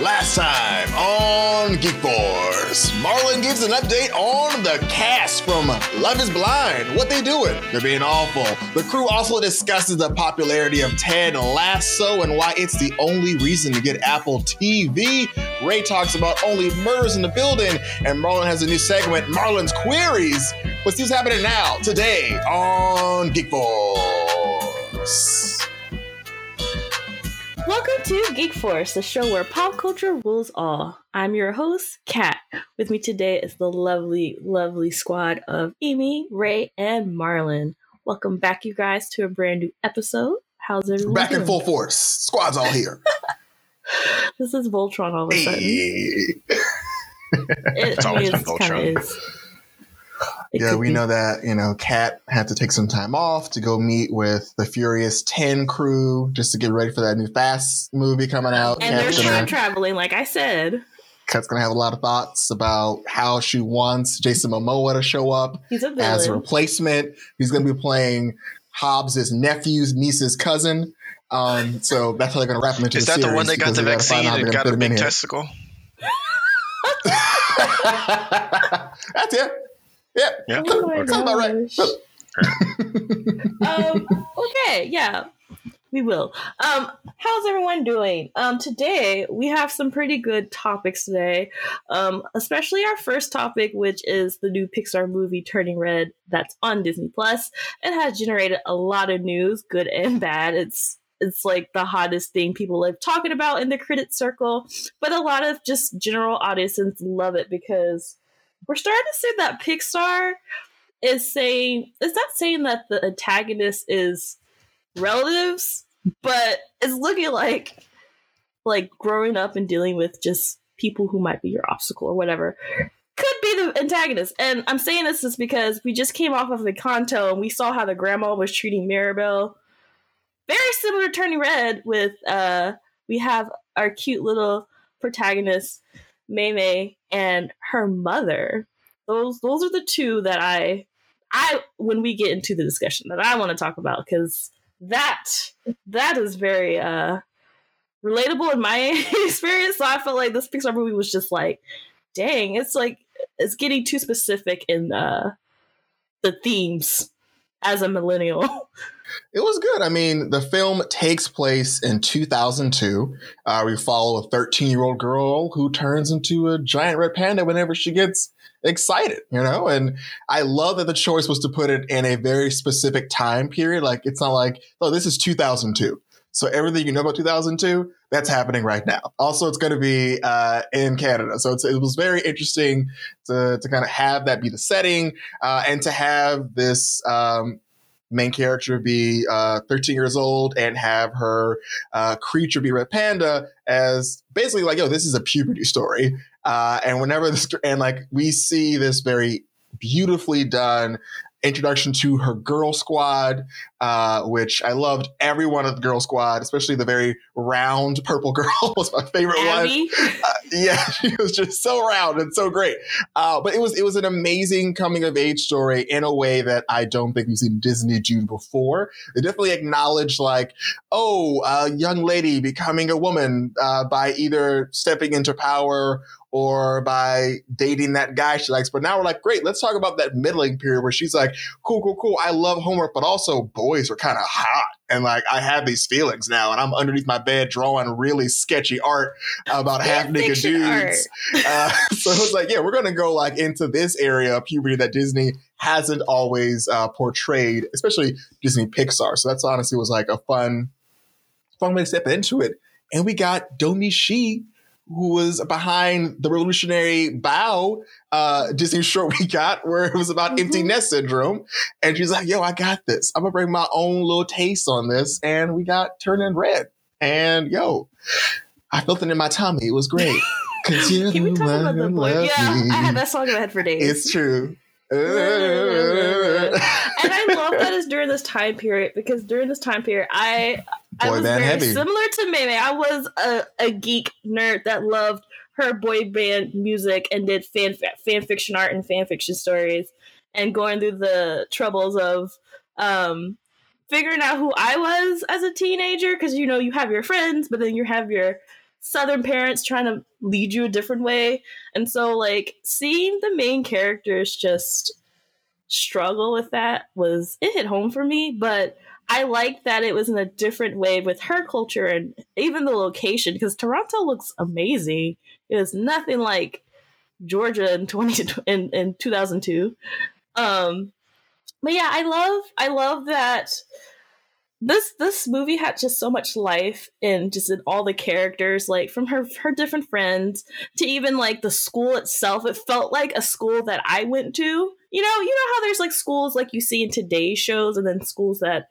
Last time on Geek Force, Marlon gives an update on the cast from Love is Blind. What they doing? They're being awful. The crew also discusses the popularity of Ted Lasso and why it's the only reason to get Apple TV. Ray talks about only murders in the building, and Marlon has a new segment, Marlon's Queries. What's happening now, today on Geek Force? Welcome to Geek Force, the show where pop culture rules all. I'm your host, Kat. With me today is the lovely, lovely squad of Amy, Ray, and Marlon. Welcome back, you guys, to a brand new episode. How's everyone? Back doing? in full force. Squad's all here. this is Voltron all of a sudden. Hey. It, It's I always mean, been Voltron. Of is. It yeah, we be. know that, you know, Kat had to take some time off to go meet with the Furious 10 crew just to get ready for that new Fast movie coming out. And they're Kat's time traveling, like I said. Kat's gonna have a lot of thoughts about how she wants Jason Momoa to show up He's a as a replacement. He's gonna be playing Hobbs's nephew's niece's cousin. Um, so that's how they're gonna wrap him into Is the that the series one that got because the they gotta find vaccine and got gonna a big testicle? That's it. Yeah. Yeah. Oh my Sounds about right. um, okay, yeah, we will. Um, how's everyone doing? Um, today we have some pretty good topics today. Um, especially our first topic, which is the new Pixar movie Turning Red, that's on Disney Plus. It has generated a lot of news, good and bad. It's it's like the hottest thing people are talking about in the critic circle, but a lot of just general audiences love it because we're starting to see that Pixar is saying it's not saying that the antagonist is relatives, but it's looking like like growing up and dealing with just people who might be your obstacle or whatever could be the antagonist. And I'm saying this is because we just came off of the Encanto and we saw how the grandma was treating Mirabel. Very similar to Turning Red with uh we have our cute little protagonist, Mei and her mother. Those those are the two that I I when we get into the discussion that I want to talk about because that that is very uh relatable in my experience. So I felt like this Pixar movie was just like, dang, it's like it's getting too specific in uh the themes as a millennial. It was good. I mean, the film takes place in 2002. Uh, we follow a 13 year old girl who turns into a giant red panda whenever she gets excited, you know? And I love that the choice was to put it in a very specific time period. Like, it's not like, oh, this is 2002. So everything you know about 2002, that's happening right now. Also, it's going to be uh, in Canada. So it was very interesting to, to kind of have that be the setting uh, and to have this. Um, main character be uh, 13 years old and have her uh, creature be Red Panda as basically like, yo, this is a puberty story. Uh, and whenever this, and like we see this very beautifully done introduction to her girl squad, uh, which I loved every one of the girl squad, especially the very round purple girl was my favorite one uh, yeah, she was just so round and so great. Uh, but it was it was an amazing coming of age story in a way that I don't think we've seen Disney do before. They definitely acknowledged like, oh, a young lady becoming a woman uh, by either stepping into power or by dating that guy she likes. But now we're like, great, let's talk about that middling period where she's like, cool, cool, cool. I love homework, but also boys are kind of hot. And like, I have these feelings now, and I'm underneath my bed drawing really sketchy art about half naked dudes. Uh, so it was like, yeah, we're gonna go like into this area of puberty that Disney hasn't always uh, portrayed, especially Disney Pixar. So that's honestly was like a fun, fun way to step into it. And we got Domee Shi, who was behind the revolutionary Bao uh, Disney short we got, where it was about empty Mhm. nest syndrome. And she's like, yo, I got this. I'm gonna bring my own little taste on this. And we got turning red. And yo, I felt it in my tummy. It was great. Can we talk about the boy? Yeah, me. I had that song in my head for days. It's true. and I love that it's during this time period because during this time period, I I Boy was band very heavy. similar to Meme. I was a, a geek nerd that loved her boy band music and did fan fan fiction art and fan fiction stories, and going through the troubles of um, figuring out who I was as a teenager because you know you have your friends, but then you have your southern parents trying to lead you a different way. And so like seeing the main characters just struggle with that was it hit home for me, but I liked that it was in a different way with her culture and even the location because Toronto looks amazing. It is nothing like Georgia in twenty in, in two thousand two. Um, but yeah, I love I love that this this movie had just so much life and just in all the characters like from her her different friends to even like the school itself. It felt like a school that i went to. You know you know how there's like schools like you see in today's shows and then schools that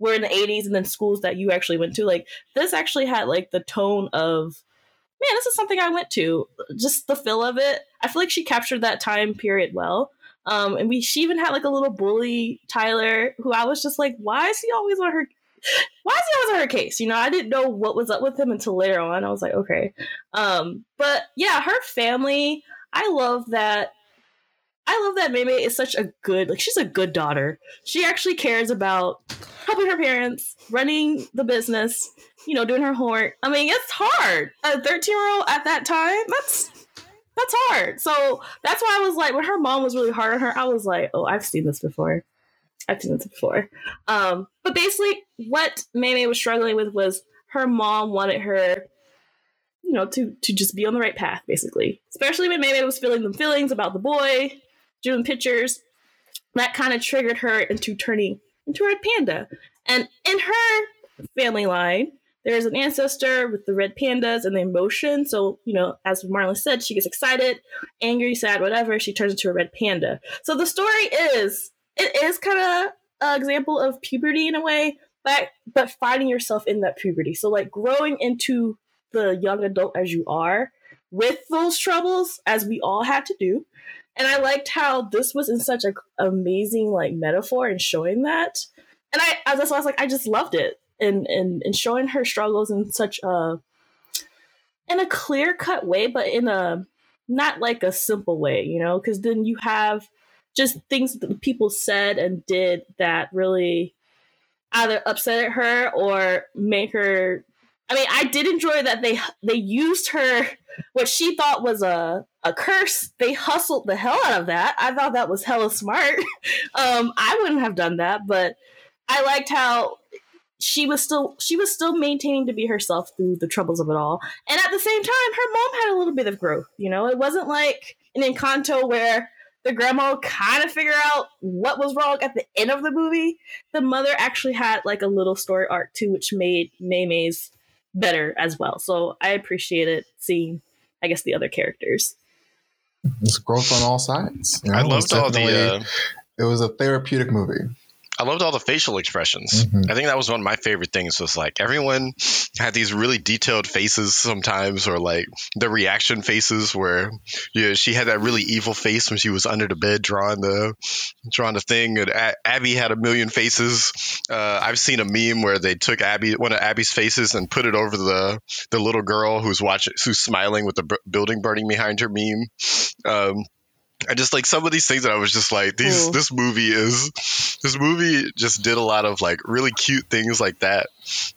were in the 80s and then schools that you actually went to? Like this actually had like the tone of man this is something i went to. Just the feel of it. I feel like she captured that time period well um, and we she even had like a little bully Tyler who I was just like, why is he always on her? Why is he always on her case? You know, I didn't know what was up with him until later on. I was like, okay. Um, but yeah, her family, I love that I love that Mei is such a good, like she's a good daughter. She actually cares about helping her parents, running the business, you know, doing her homework. I mean, it's hard. A 13 year old at that time, that's that's hard. So that's why I was like, when her mom was really hard on her, I was like, oh, I've seen this before. I've seen this before. Um, but basically, what Mei was struggling with was her mom wanted her you know, to to just be on the right path, basically. Especially when Mei was feeling the feelings about the boy, doing pictures, that kind of triggered her into turning into a panda. And in her family line, there's an ancestor with the red pandas and the emotion. So, you know, as Marlon said, she gets excited, angry, sad, whatever. She turns into a red panda. So the story is, it is kind of an example of puberty in a way, but but finding yourself in that puberty. So like growing into the young adult as you are with those troubles, as we all had to do, and I liked how this was in such an amazing like metaphor and showing that. And I, as I was like, I just loved it, and and and showing her struggles in such a in a clear cut way, but in a not like a simple way, you know, because then you have just things that people said and did that really either upset her or make her I mean, I did enjoy that they they used her what she thought was a a curse. They hustled the hell out of that. I thought that was hella smart. um, I wouldn't have done that, but I liked how she was still she was still maintaining to be herself through the troubles of it all. And at the same time, her mom had a little bit of growth. You know, it wasn't like in Encanto where the grandma kind of figure out what was wrong at the end of the movie. The mother actually had like a little story arc too, which made Mei Mei's better as well. So I appreciated seeing, I guess, the other characters. It's growth on all sides. You know, I loved all the. Uh, it was a therapeutic movie. I loved all the facial expressions. Mm-hmm. I think that was one of my favorite things. Was like everyone had these really detailed faces sometimes, or like the reaction faces where yeah, you know, she had that really evil face when she was under the bed drawing the drawing the thing. And a- Abby had a million faces. Uh, I've seen a meme where they took Abby one of Abby's faces and put it over the the little girl who's watching who's smiling with the b- building burning behind her meme. Um, I just like some of these things that I was just like, these this movie is this movie just did a lot of like really cute things like that.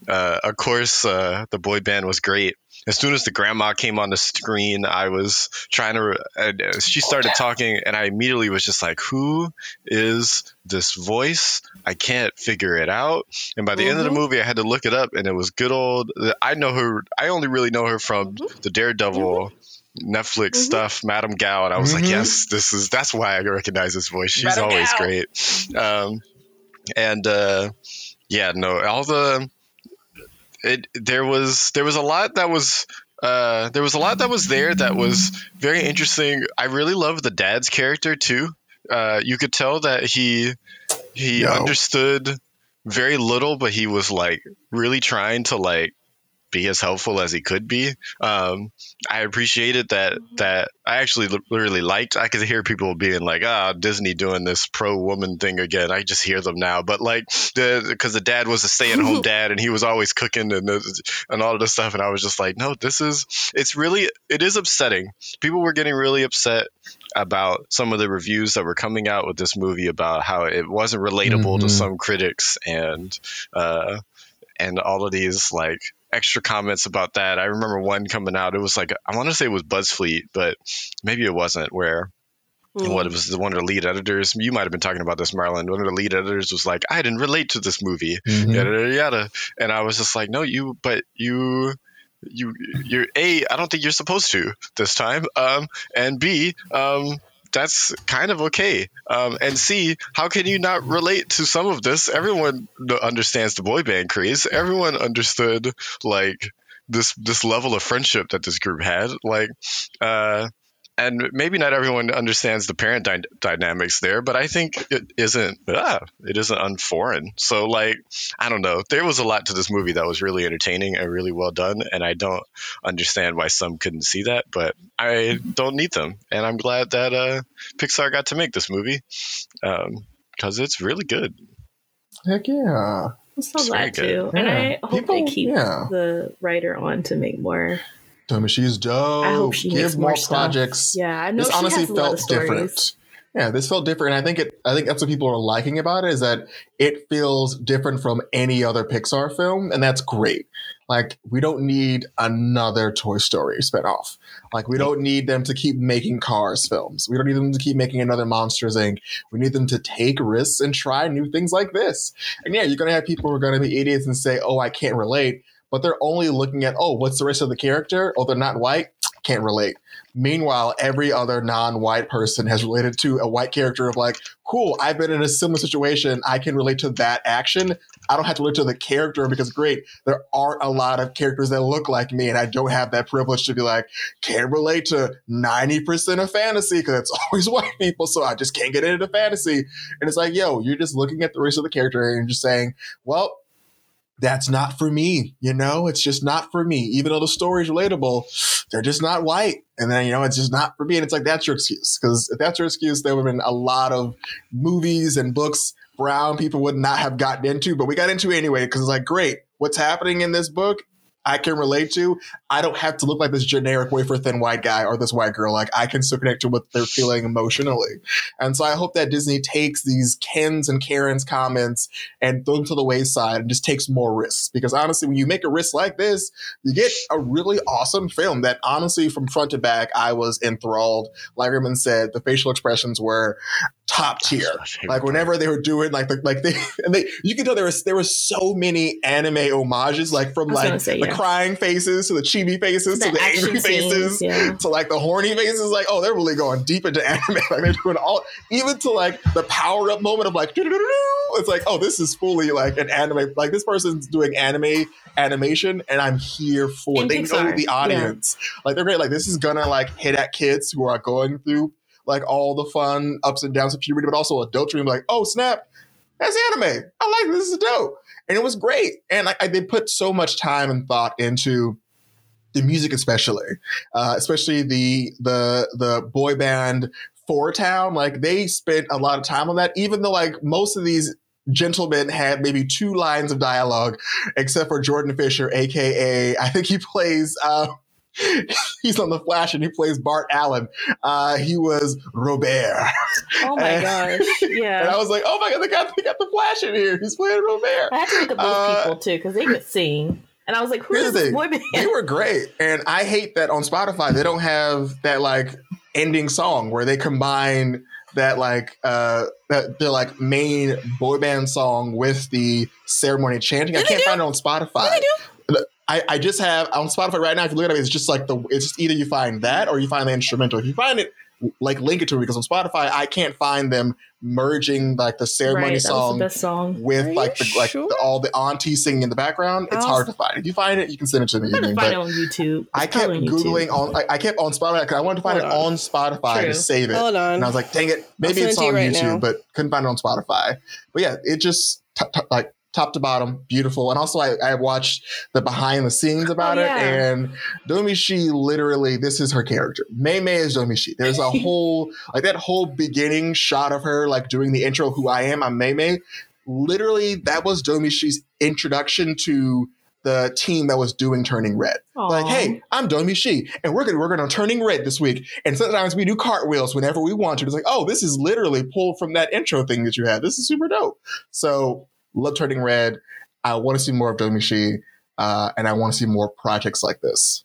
Uh, of course, uh, the boy band was great. As soon as the grandma came on the screen, I was trying to. Uh, she started talking, and I immediately was just like, "Who is this voice? I can't figure it out." And by the mm-hmm. end of the mm-hmm. movie, I had to look it up, and it was good old. I know her. I only really know her from mm-hmm. the Daredevil. Mm-hmm Netflix mm-hmm. stuff, Madame Gao, and I was mm-hmm. like, yes, this is that's why I recognize this voice. She's Madame always Gao. great. Um, and uh, yeah, no, all the it there was there was a lot that was uh, there was a lot that was there that was very interesting. I really love the dad's character too. Uh, you could tell that he he no. understood very little, but he was like really trying to like be as helpful as he could be. Um, I appreciated that that I actually really liked. I could hear people being like, "Ah, oh, Disney doing this pro woman thing again." I just hear them now, but like the because the dad was a stay at home dad and he was always cooking and and all of this stuff, and I was just like, "No, this is it's really it is upsetting." People were getting really upset about some of the reviews that were coming out with this movie about how it wasn't relatable mm-hmm. to some critics and uh, and all of these like extra comments about that. I remember one coming out. It was like I want to say it was BuzzFeed, but maybe it wasn't. Where mm. what it was the one of the lead editors. You might have been talking about this, Marlon. One of the lead editors was like, I didn't relate to this movie, mm-hmm. yada yada yada, and I was just like, no, you, but you you you're a i don't think you're supposed to this time um and b um that's kind of okay. Um, and C, how can you not relate to some of this? Everyone understands the boy band craze. Everyone understood like this this level of friendship that this group had. Like, uh, and maybe not everyone understands the parent dy- dynamics there, but I think it isn't. Ah, it isn't unforeign. So, like, I don't know. There was a lot to this movie that was really entertaining and really well done, and I don't understand why some couldn't see that, but I don't need them, and I'm glad that uh, Pixar got to make this movie because um, it's really good. Heck yeah! I'm so glad too, yeah. and I hope People, they keep yeah. the writer on to make more Domee, she's dope. I hope she Give more, more projects. Yeah, I know. This honestly felt different. Yeah, this felt different. And I think it. I think that's what people are liking about it is that it feels different from any other Pixar film, and that's great. Like we don't need another Toy Story spinoff. Like we don't need them to keep making Cars films. We don't need them to keep making another Monsters Inc. We need them to take risks and try new things like this. And yeah, you're gonna have people who are gonna be idiots and say, "Oh, I can't relate." But they're only looking at, oh, what's the race of the character? Oh, they're not white. Can't relate. Meanwhile, every other non-white person has related to a white character of like, cool, I've been in a similar situation. I can relate to that action. I don't have to relate to the character because great, there aren't a lot of characters that look like me, and I don't have that privilege to be like, can't relate to 90% of fantasy because it's always white people, so I just can't get into fantasy. And it's like, yo, you're just looking at the race of the character and just saying, well, that's not for me. You know, it's just not for me. Even though the story is relatable, they're just not white. And then, you know, it's just not for me. And it's like, that's your excuse. Because if that's your excuse, there would have been a lot of movies and books brown people would not have gotten into, but we got into anyway. Because it's like, great, what's happening in this book I can relate to. I don't have to look like this generic wafer thin white guy or this white girl. Like I can still connect to what they're feeling emotionally. And so I hope that Disney takes these Ken's and Karen's comments and throw them to the wayside and just takes more risks. Because honestly, when you make a risk like this, you get a really awesome film that honestly, from front to back, I was enthralled. Like Raymond said, the facial expressions were top tier. Like whenever they were doing like the, like they and they you can tell there was there were so many anime homages like from like say, the yeah. crying faces to the chibi faces to the, to the angry faces yeah. to like the horny faces like oh they're really going deep into anime like they're doing all even to like the power up moment of like it's like oh this is fully like an anime like this person's doing anime animation and I'm here for it. they Pixar. know the audience yeah. like they're great like this is gonna like hit at kids who are going through like all the fun ups and downs of puberty, but also adult dream. Like, oh snap, that's anime. I like this. This is dope, and it was great. And I, I, they put so much time and thought into the music, especially, uh, especially the the the boy band Four Town. Like they spent a lot of time on that, even though like most of these gentlemen had maybe two lines of dialogue, except for Jordan Fisher, aka I think he plays. Uh, he's on the Flash and he plays Bart Allen. Uh, he was Robaire. Oh my and, gosh! Yeah, and I was like, oh my god, they got they got the Flash in here. He's playing Robaire. I had to look at those uh, people too because they could sing. And I was like, "Who is this boy band?" They were great, and I hate that on Spotify they don't have that like ending song where they combine that like uh that their like main boy band song with the ceremony chanting. I can't find it on Spotify. I, I just have on Spotify right now. If you look at it, it's just like the it's just either you find that or you find the instrumental. If you find it, like link it to me because on Spotify I can't find them merging like the ceremony right, song, the song, with like the, like the, all the aunties singing in the background. It's hard to find. If you find it, you can send it to me. I'm find it on YouTube. It's I kept googling on. I, I, kept on Spotify because I wanted to find Hold it on, on Spotify True. to save it. Hold on, and I was like, dang it, maybe it's on right YouTube, now. but couldn't find it on Spotify. But yeah, it just t- t- like top to bottom, beautiful. And also, I, I watched the behind the scenes oh, about oh, yeah. it, and Domee literally, this is her character. Mei Mei is Domee There's a whole like that whole beginning shot of her like doing the intro, "Who I am, I'm Mei Mei." Literally, that was Domee introduction to the team that was doing Turning Red. Aww. Like, hey, I'm Domee and we're gonna we're gonna Turning Red this week. And sometimes we do cartwheels whenever we want to. It's like, oh, this is literally pulled from that intro thing that you had. This is super dope. So love turning red. I want to see more of Domee uh, and I want to see more projects like this.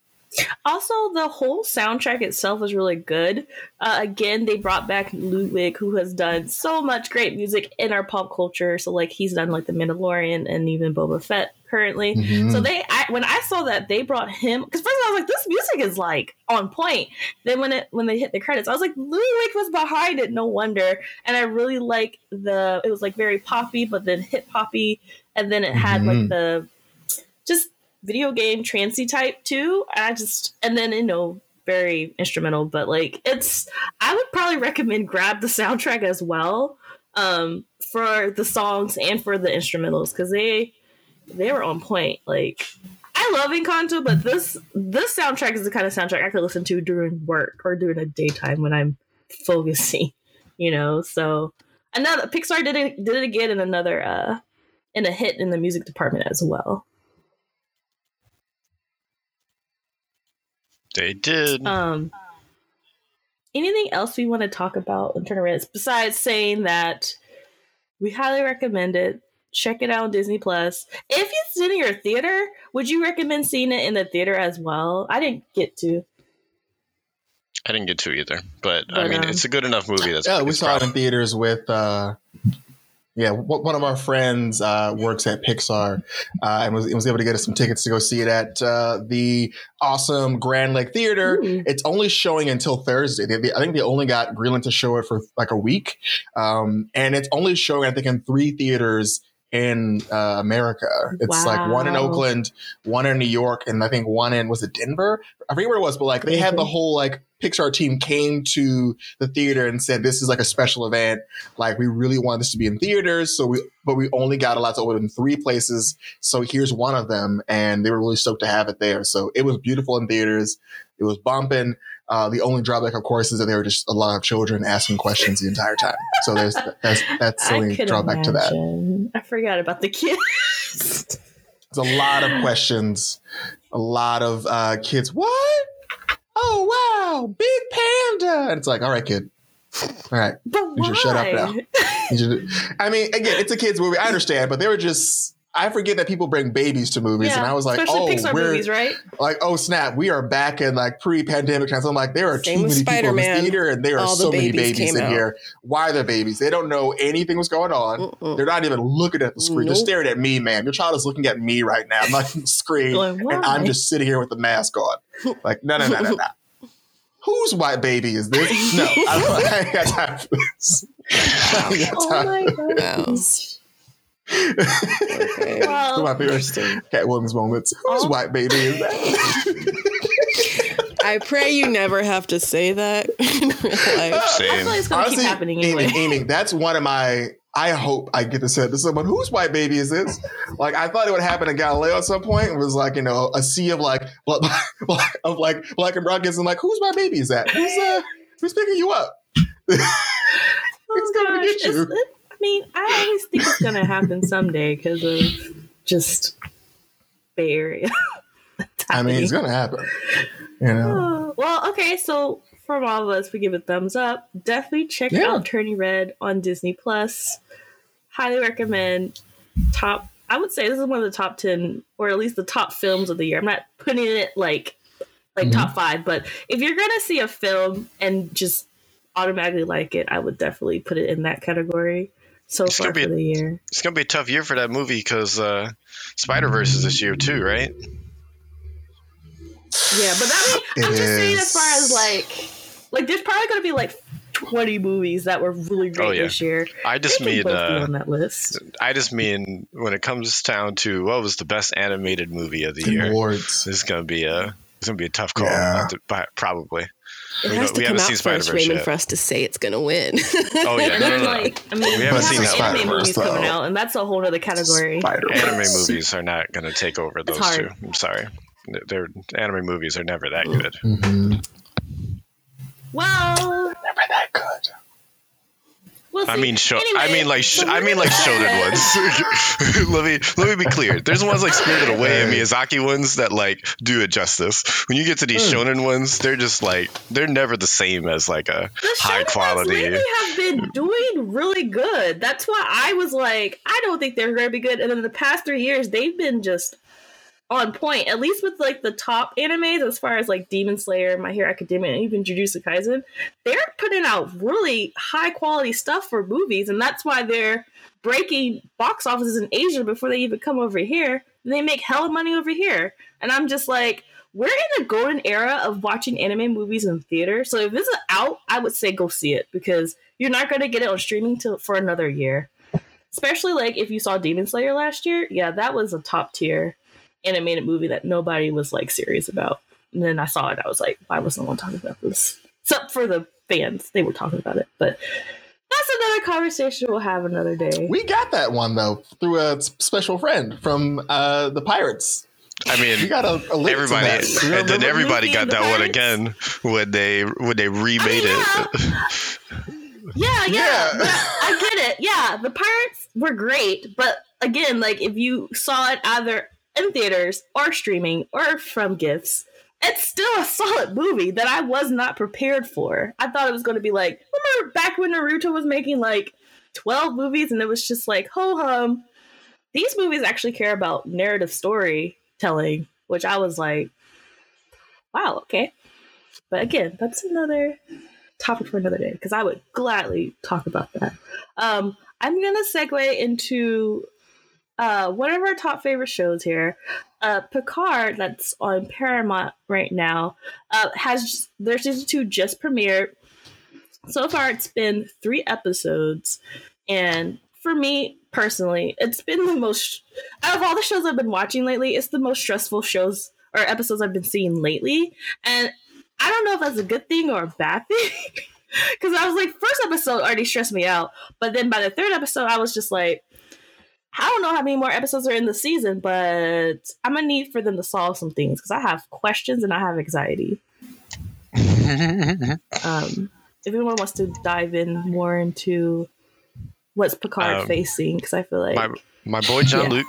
Also, the whole soundtrack itself is really good. Uh, again, they brought back Ludwig, who has done so much great music in our pop culture. So, like, he's done like The Mandalorian and even Boba Fett currently. Mhm. So they, I, when I saw that they brought him, because first I was like, this music is like on point. Then when it when they hit the credits, I was like, Ludwig was behind it. No wonder. And I really like the. It was like very poppy, but then hip hoppy, and then it had like Mhm. the video game trancy type too. I just and then you know very instrumental, but like it's I would probably recommend grab the soundtrack as well um for the songs and for the instrumentals because they they were on point. Like I love Encanto, but this this soundtrack is the kind of soundtrack I could listen to during work or during a daytime when I'm focusing, you know. So another Pixar did it did it again in another uh in a hit in the music department as well. They did. Um, anything else we want to talk about in Turner Reds besides saying that we highly recommend it. Check it out on Disney Plus. If it's in your theater, would you recommend seeing it in the theater as well? I didn't get to. I didn't get to either, but, I mean, um, it's a good enough movie. That's Yeah, we it's saw it in theaters with. Uh, yeah, one of our friends uh, works at Pixar uh, and was, was able to get us some tickets to go see it at uh, the awesome Grand Lake Theater. Ooh. It's only showing until Thursday. They, they- I think they only got Greenland to show it for like a week, um, and it's only showing I think in three theaters in uh, America. It's like one in Oakland, one in New York, and I think one in was it Denver? I forget where it was, but like they had the Mhm. whole like Pixar team came to the theater and said this is like a special event. Like we really want this to be in theaters, so we but we only got allowed to open in three places. So here's one of them, and they were really stoked to have it there. So it was beautiful in theaters. It was bumping. Uh, the only drawback, of course, is that there were just a lot of children asking questions the entire time. So there's that's that's the only drawback to that. I forgot about the kids. It's a lot of questions, a lot of uh, kids. What? Oh wow, big panda! And it's like, all right, kid. All right, but You why? should shut up now. You should- I mean, again, it's a kids movie. I understand, but they were just. I forget that people bring babies to movies, and I was like, especially oh, Pixar we're movies, right? like, oh snap, we are back in like pre-pandemic times. I'm like, there are Same too many people in the Spider-Man. theater, and there are All the so many babies babies in out. here. Why are there babies? They don't know anything was going on. Mm-mm. They're not even looking at the screen. They're staring at me, man. Your child is looking at me right now. I'm not the screen, Going, and I'm just sitting here with the mask on. Like, no, no, no, no, no. Whose white baby is this? No, I, don't, I ain't got time for this. I ain't got Oh my god. Wow. Okay. Well, my favorite Interesting. Katt Williams moments. Whose Oh. white baby is that? I pray you never have to say that in real life. I Same. feel like it's gonna keep happening Amy, anyway. Amy, that's one of my. I hope I get to say it to someone whose white baby is this? Like I thought it would happen in Galileo at some point. It was like you know a sea of like black, black, of like black and brown kids and like whose white baby is that? Who's uh who's picking you up? it's Oh coming to gosh, get you. I mean, I always think it's gonna happen someday because of just Bay Area. I mean, it's gonna happen. You know. Well, okay, so from all of us, we give a thumbs up. Definitely check Yeah. out Turning Red on Disney Plus. Highly recommend. Top, I would say this is one of the top ten, or at least the top films of the year. I'm not putting it like like Mhm. top five, but if you're gonna see a film and just automatically like it, I would definitely put it in that category. So It's far gonna be for the year. It's gonna be a tough year for that movie because uh, Spider Verse is this year too, right? Yeah, but that mean, I'm It just saying as far as like like there's probably gonna be like 20 movies that were really great Oh, yeah. this year. I just They can mean uh, on that list. I just mean when it comes down to what was the best animated movie of the year, Awards. this is gonna be a it's gonna be a tough call. Yeah. To- but probably. It We has don't- to come out first, Spider-Verse Raymond, yet. for us to say it's gonna win. Oh yeah, And no, no, no. like, I mean, We we haven't seen that anime Spider-Verse, movies coming out, and that's a whole other category. Spider-Verse. Anime movies are not gonna take over those two. I'm sorry. Their anime movies are never that good. Mhm. Well, Never that good. We'll see. I mean, show. Anyway, I mean, like, sh- I mean, like, gonna shonen ones. let me let me be clear. There's ones like Spirited Away and Miyazaki ones that like do it justice. When you get to these Hmm. shonen ones, they're just like they're never the same as like a the high shonen ones quality. lately have been doing really good. That's why I was like, I don't think they're going to be good. And in the past three years, they've been just on point, at least with like the top animes as far as like Demon Slayer, My Hero Academia, and even Jujutsu Kaisen. They're putting out really high quality stuff for movies, and that's why they're breaking box offices in Asia before they even come over here. And they make hella money over here. And I'm just like, we're in the golden era of watching anime movies in theater. So if this is out, I would say go see it because you're not going to get it on streaming till for another year. Especially like if you saw Demon Slayer last year, yeah, that was a top tier animated movie that nobody was like serious about. And then I saw it, I was like, why was no one talking about this? Except for the fans, they were talking about it. But that's another conversation we'll have another day. We got that one though through a special friend from uh, the Pirates. I mean, We got a, a link everybody, to that. And then everybody got and the that one again when they when they remade yeah. it. Yeah, yeah, Yeah. but I get it. Yeah, the pirates were great, but again, like if you saw it either in theaters or streaming or from gifts, it's still a solid movie that I was not prepared for. I thought it was going to be like remember back when Naruto was making like twelve movies, and it was just like ho hum. These movies actually care about narrative storytelling, which I was like, wow, okay. But again, that's another topic for another day because I would gladly talk about that. Um, I'm gonna segue into uh, one of our top favorite shows here, uh, Picard, that's on Paramount right now. Uh, has their season two just premiered. So far, it's been three episodes, and for me personally, it's been the most out of all the shows I've been watching lately. It's the most stressful shows or episodes I've been seeing lately, and I don't know if that's a good thing or a bad thing. Because I was like, first episode already stressed me out, but then by the third episode, I was just like, I don't know how many more episodes are in the season, but I'm gonna need for them to solve some things because I have questions and I have anxiety. Um, if anyone wants to dive in more into what's Picard Um, facing, because I feel like my my boy Jean Yeah. Luc,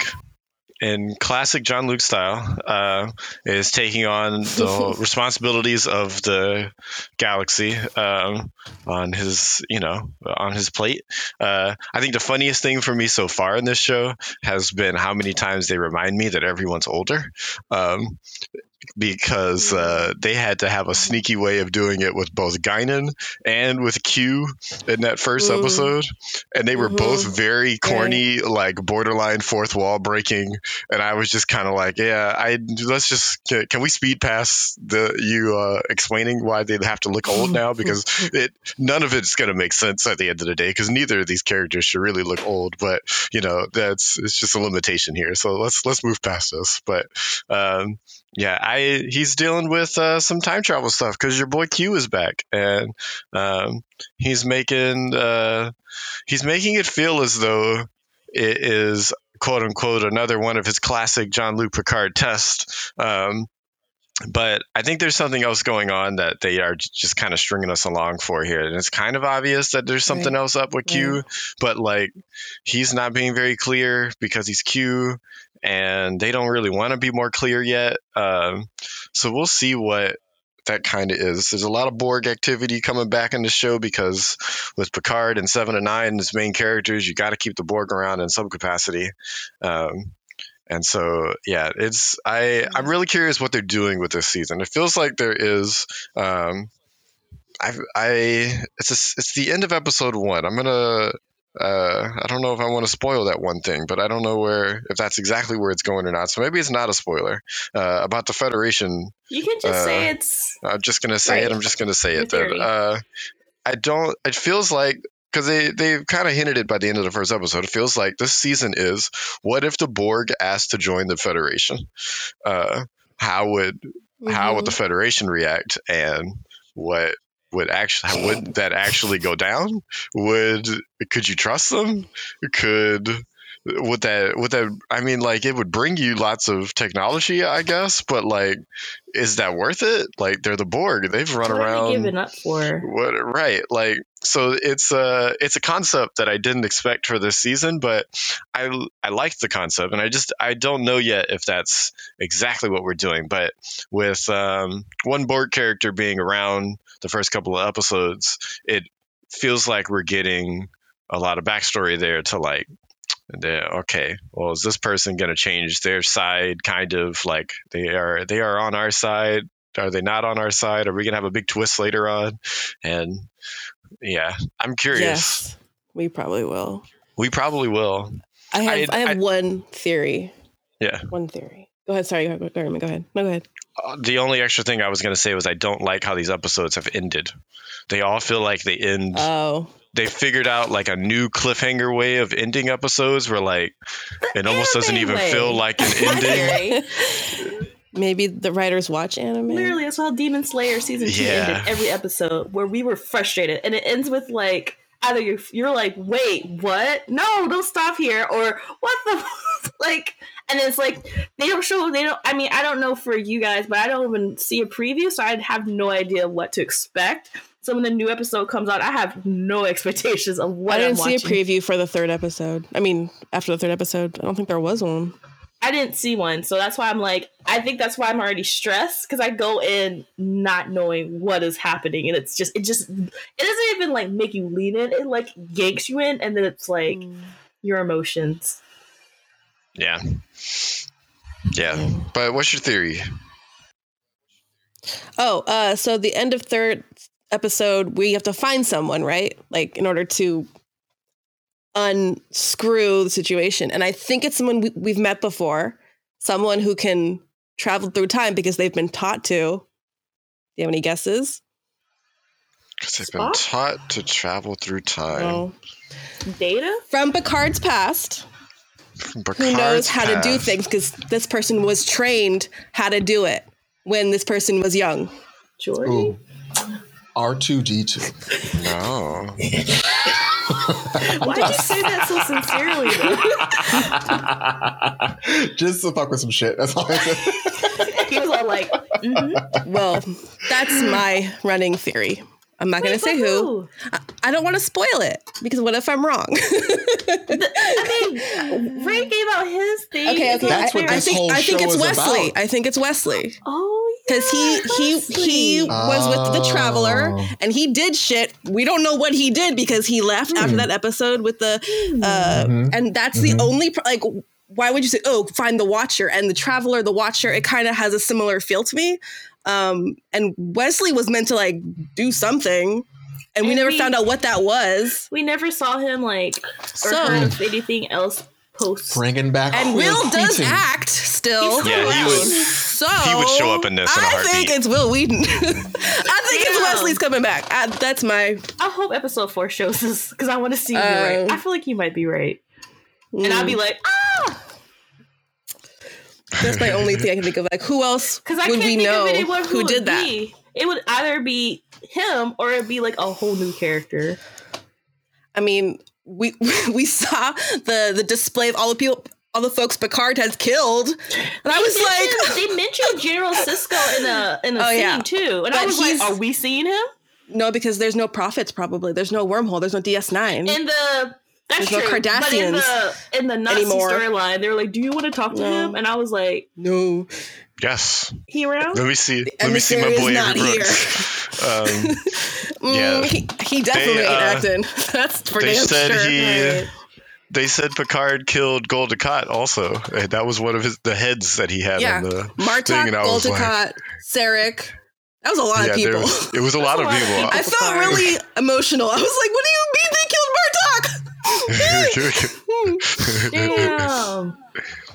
in classic Jean-Luc style, uh, is taking on the responsibilities of the galaxy um, on his, you know, on his plate. Uh, I think the funniest thing for me so far in this show has been how many times they remind me that everyone's older. Um, because uh, they had to have a sneaky way of doing it with both Guinan and with Q in that first Mm. episode, and they were Mhm. both very corny, like borderline fourth wall breaking. And I was just kind of like, yeah, I let's just can, can we speed past the you uh, explaining why they have to look old now because it none of it's gonna make sense at the end of the day because neither of these characters should really look old, but you know that's it's just a limitation here. So let's let's move past this, but. Um, yeah, I he's dealing with uh, some time travel stuff because your boy Q is back, and um, he's making uh, he's making it feel as though it is quote unquote another one of his classic Jean-Luc Picard tests. Um, but I think there's something else going on that they are just kind of stringing us along for here, and it's kind of obvious that there's something Right. else up with Q, but like he's not being very clear because he's Q, and they don't really want to be more clear yet. Um, so we'll see what that kind of is. There's a lot of Borg activity coming back in the show because with Picard and Seven and Nine as main characters, you got to keep the Borg around in some capacity. Um, and so, yeah, it's I I'm really curious what they're doing with this season. It feels like there is. Um, I I it's a, it's the end of episode one. I'm gonna uh, I don't know if I want to spoil that one thing, but I don't know where if that's exactly where it's going or not. So maybe it's not a spoiler uh, about the Federation. you can just uh, say it's I'm just gonna say it. I'm just gonna say it. Then theory. uh, I don't. It feels like because they they kind of hinted it by the end of the first episode. It feels like this season is what if the Borg asked to join the Federation? Uh, how would how would the Federation react, and what would actually would that actually go down? Would could you trust them? Could would that would that I mean like it would bring you lots of technology, I guess, but like is that worth it? Like they're the Borg. They've run what around giving up for? what right like so it's a it's a concept that i didn't expect for this season but i i liked the concept and i just i don't know yet if that's exactly what we're doing but with um, one borg character being around the first couple of episodes it feels like we're getting a lot of backstory there to like okay, well, is this person going to change their side? Kind of like they are they are on our side. Are they not on our side? Are we going to have a big twist later on? And yeah, I'm curious. Yes, we probably will. We probably will. I have I- I, have I- one theory. Yeah. One theory. Go ahead. Sorry. Go ahead. Go ahead. No, go ahead. Uh, the only extra thing I was going to say was I don't like how these episodes have ended. They all feel like they end. Oh, they figured out like a new cliffhanger way of ending episodes where like it almost doesn't even way. feel like an ending. Maybe the writers watch anime. Literally, that's how Demon Slayer season two Yeah. ended every episode, where we were frustrated, and it ends with like either you're, you're like, wait, what? No, don't stop here, or what the like, and it's like they don't show, they don't. I mean, I don't know for you guys, but I don't even see a preview, so I have no idea what to expect. So when the new episode comes out, I have no expectations of what I didn't I'm see a preview for the third episode. I mean, after the third episode, I don't think there was one. I didn't see one, so that's why I'm like, I think that's why I'm already stressed because I go in not knowing what is happening, and it's just, it just, it doesn't even like make you lean in. It like yanks you in, and then it's like hmm. your emotions. Yeah. Yeah. But what's your theory? Oh, uh, so the end of third episode, we have to find someone, right? Like in order to unscrew the situation. And I think it's someone we, we've met before, someone who can travel through time because they've been taught to. Do you have any guesses? Because they've been taught to travel through time. No. Data? From Picard's past, From who knows how to do things because this person was trained how to do it when this person was young. Geordi? Ooh. R2D2. No. Why did you say that so sincerely? Though? Just to fuck with some shit. That's all I said. he was all like, mhm. Well, that's my running theory. I'm not going to say who. I, I don't want to spoil it because what if I'm wrong? I mean, Ray gave out his thing. okay, okay. That's what fair. I this think whole I think show it's is Wesley. about. I think it's Wesley Oh, yeah. because he he he Wesley. was with the traveler Oh. and he did shit. We don't know what he did because he left after that episode with the uh, Mhm. and that's the only pr- like. Why would you say, "Oh, find the Watcher"? And the Traveler, the Watcher, it kind of has a similar feel to me. Um, and Wesley was meant to like do something, and we never we- found out what that was. We never saw him like or So- heard of anything else post. Bringing back And Will Will does Wheaton. act still. He's Yeah, he would- So he would show up in this in a I heartbeat. think it's Wil Wheaton. I think it's Wesley's coming back. I, that's my. I hope episode four shows us because I want to see you Um, right. I feel like you might be right, and I'll be like, ah, That's my only thing I can think of. Like, who else because I would can't we think know of anyone who, who did that? Be. It would either be him or it'd be like a whole new character. I mean, we we saw the the display of all the people, all the folks Picard has killed, and I was like, they mentioned General Sisko in a in a Oh, scene yeah. too, and I was like, are we seeing him no, because there's no prophets. Probably there's no wormhole. There's no DS Nine. in the? That's There's no true. but in the in the Nazi anymore. storyline, they were like, "Do you want to talk to No. him?" And I was like, No, Yes. "He around?" Let me see. Let me see my emissary is boy not Avery here. Brooks. Um, Mm, Yeah. he, he definitely They, ain't uh, acting. That's for they damn said sure. he. Right. They said Picard killed Gul Dukat also. Uh, That was one of his the heads that he had Yeah. on the thing, and I was like, Sarek. That was a lot yeah, of people. was, it was a lot of people. people. I felt really emotional. I was like, "What do you mean they killed Martok?" Damn.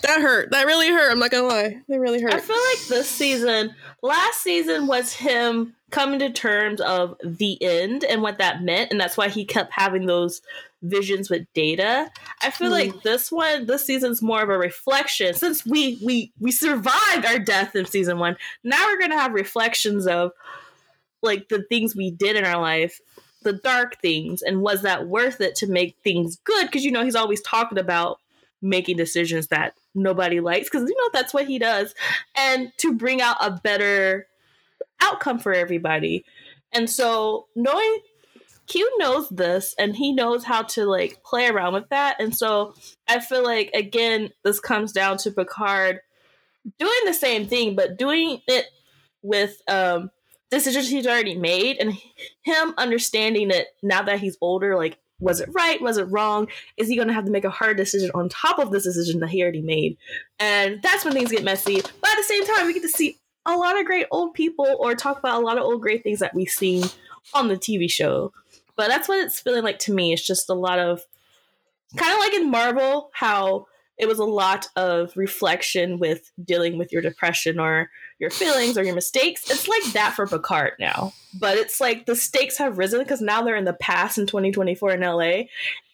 that hurt. That really hurt. I'm not gonna lie. That really hurt. I feel like this season, last season was him coming to terms of the end and what that meant, and that's why he kept having those visions with Data. I feel Hmm. like this one, this season's more of a reflection. Since we we we survived our death in season one, now we're gonna have reflections of like the things we did in our life. The dark things, and was that worth it to make things good? Because you know he's always talking about making decisions that nobody likes because you know that's what he does and to bring out a better outcome for everybody and so knowing q knows this and he knows how to like play around with that and so i feel like again this comes down to picard doing the same thing but doing it with um decisions he's already made and him understanding that now that he's older like was it right? Was it wrong? Is he going to have to make a hard decision on top of this decision that he already made? And that's when things get messy. But at the same time, we get to see a lot of great old people or talk about a lot of old great things that we've seen on the TV show. But that's what it's feeling like to me. It's just a lot of kind of like in Marvel, how it was a lot of reflection with dealing with your depression or your feelings or your mistakes. It's like that for Picard now. But it's like the stakes have risen because now they're in the past in 2024 in LA.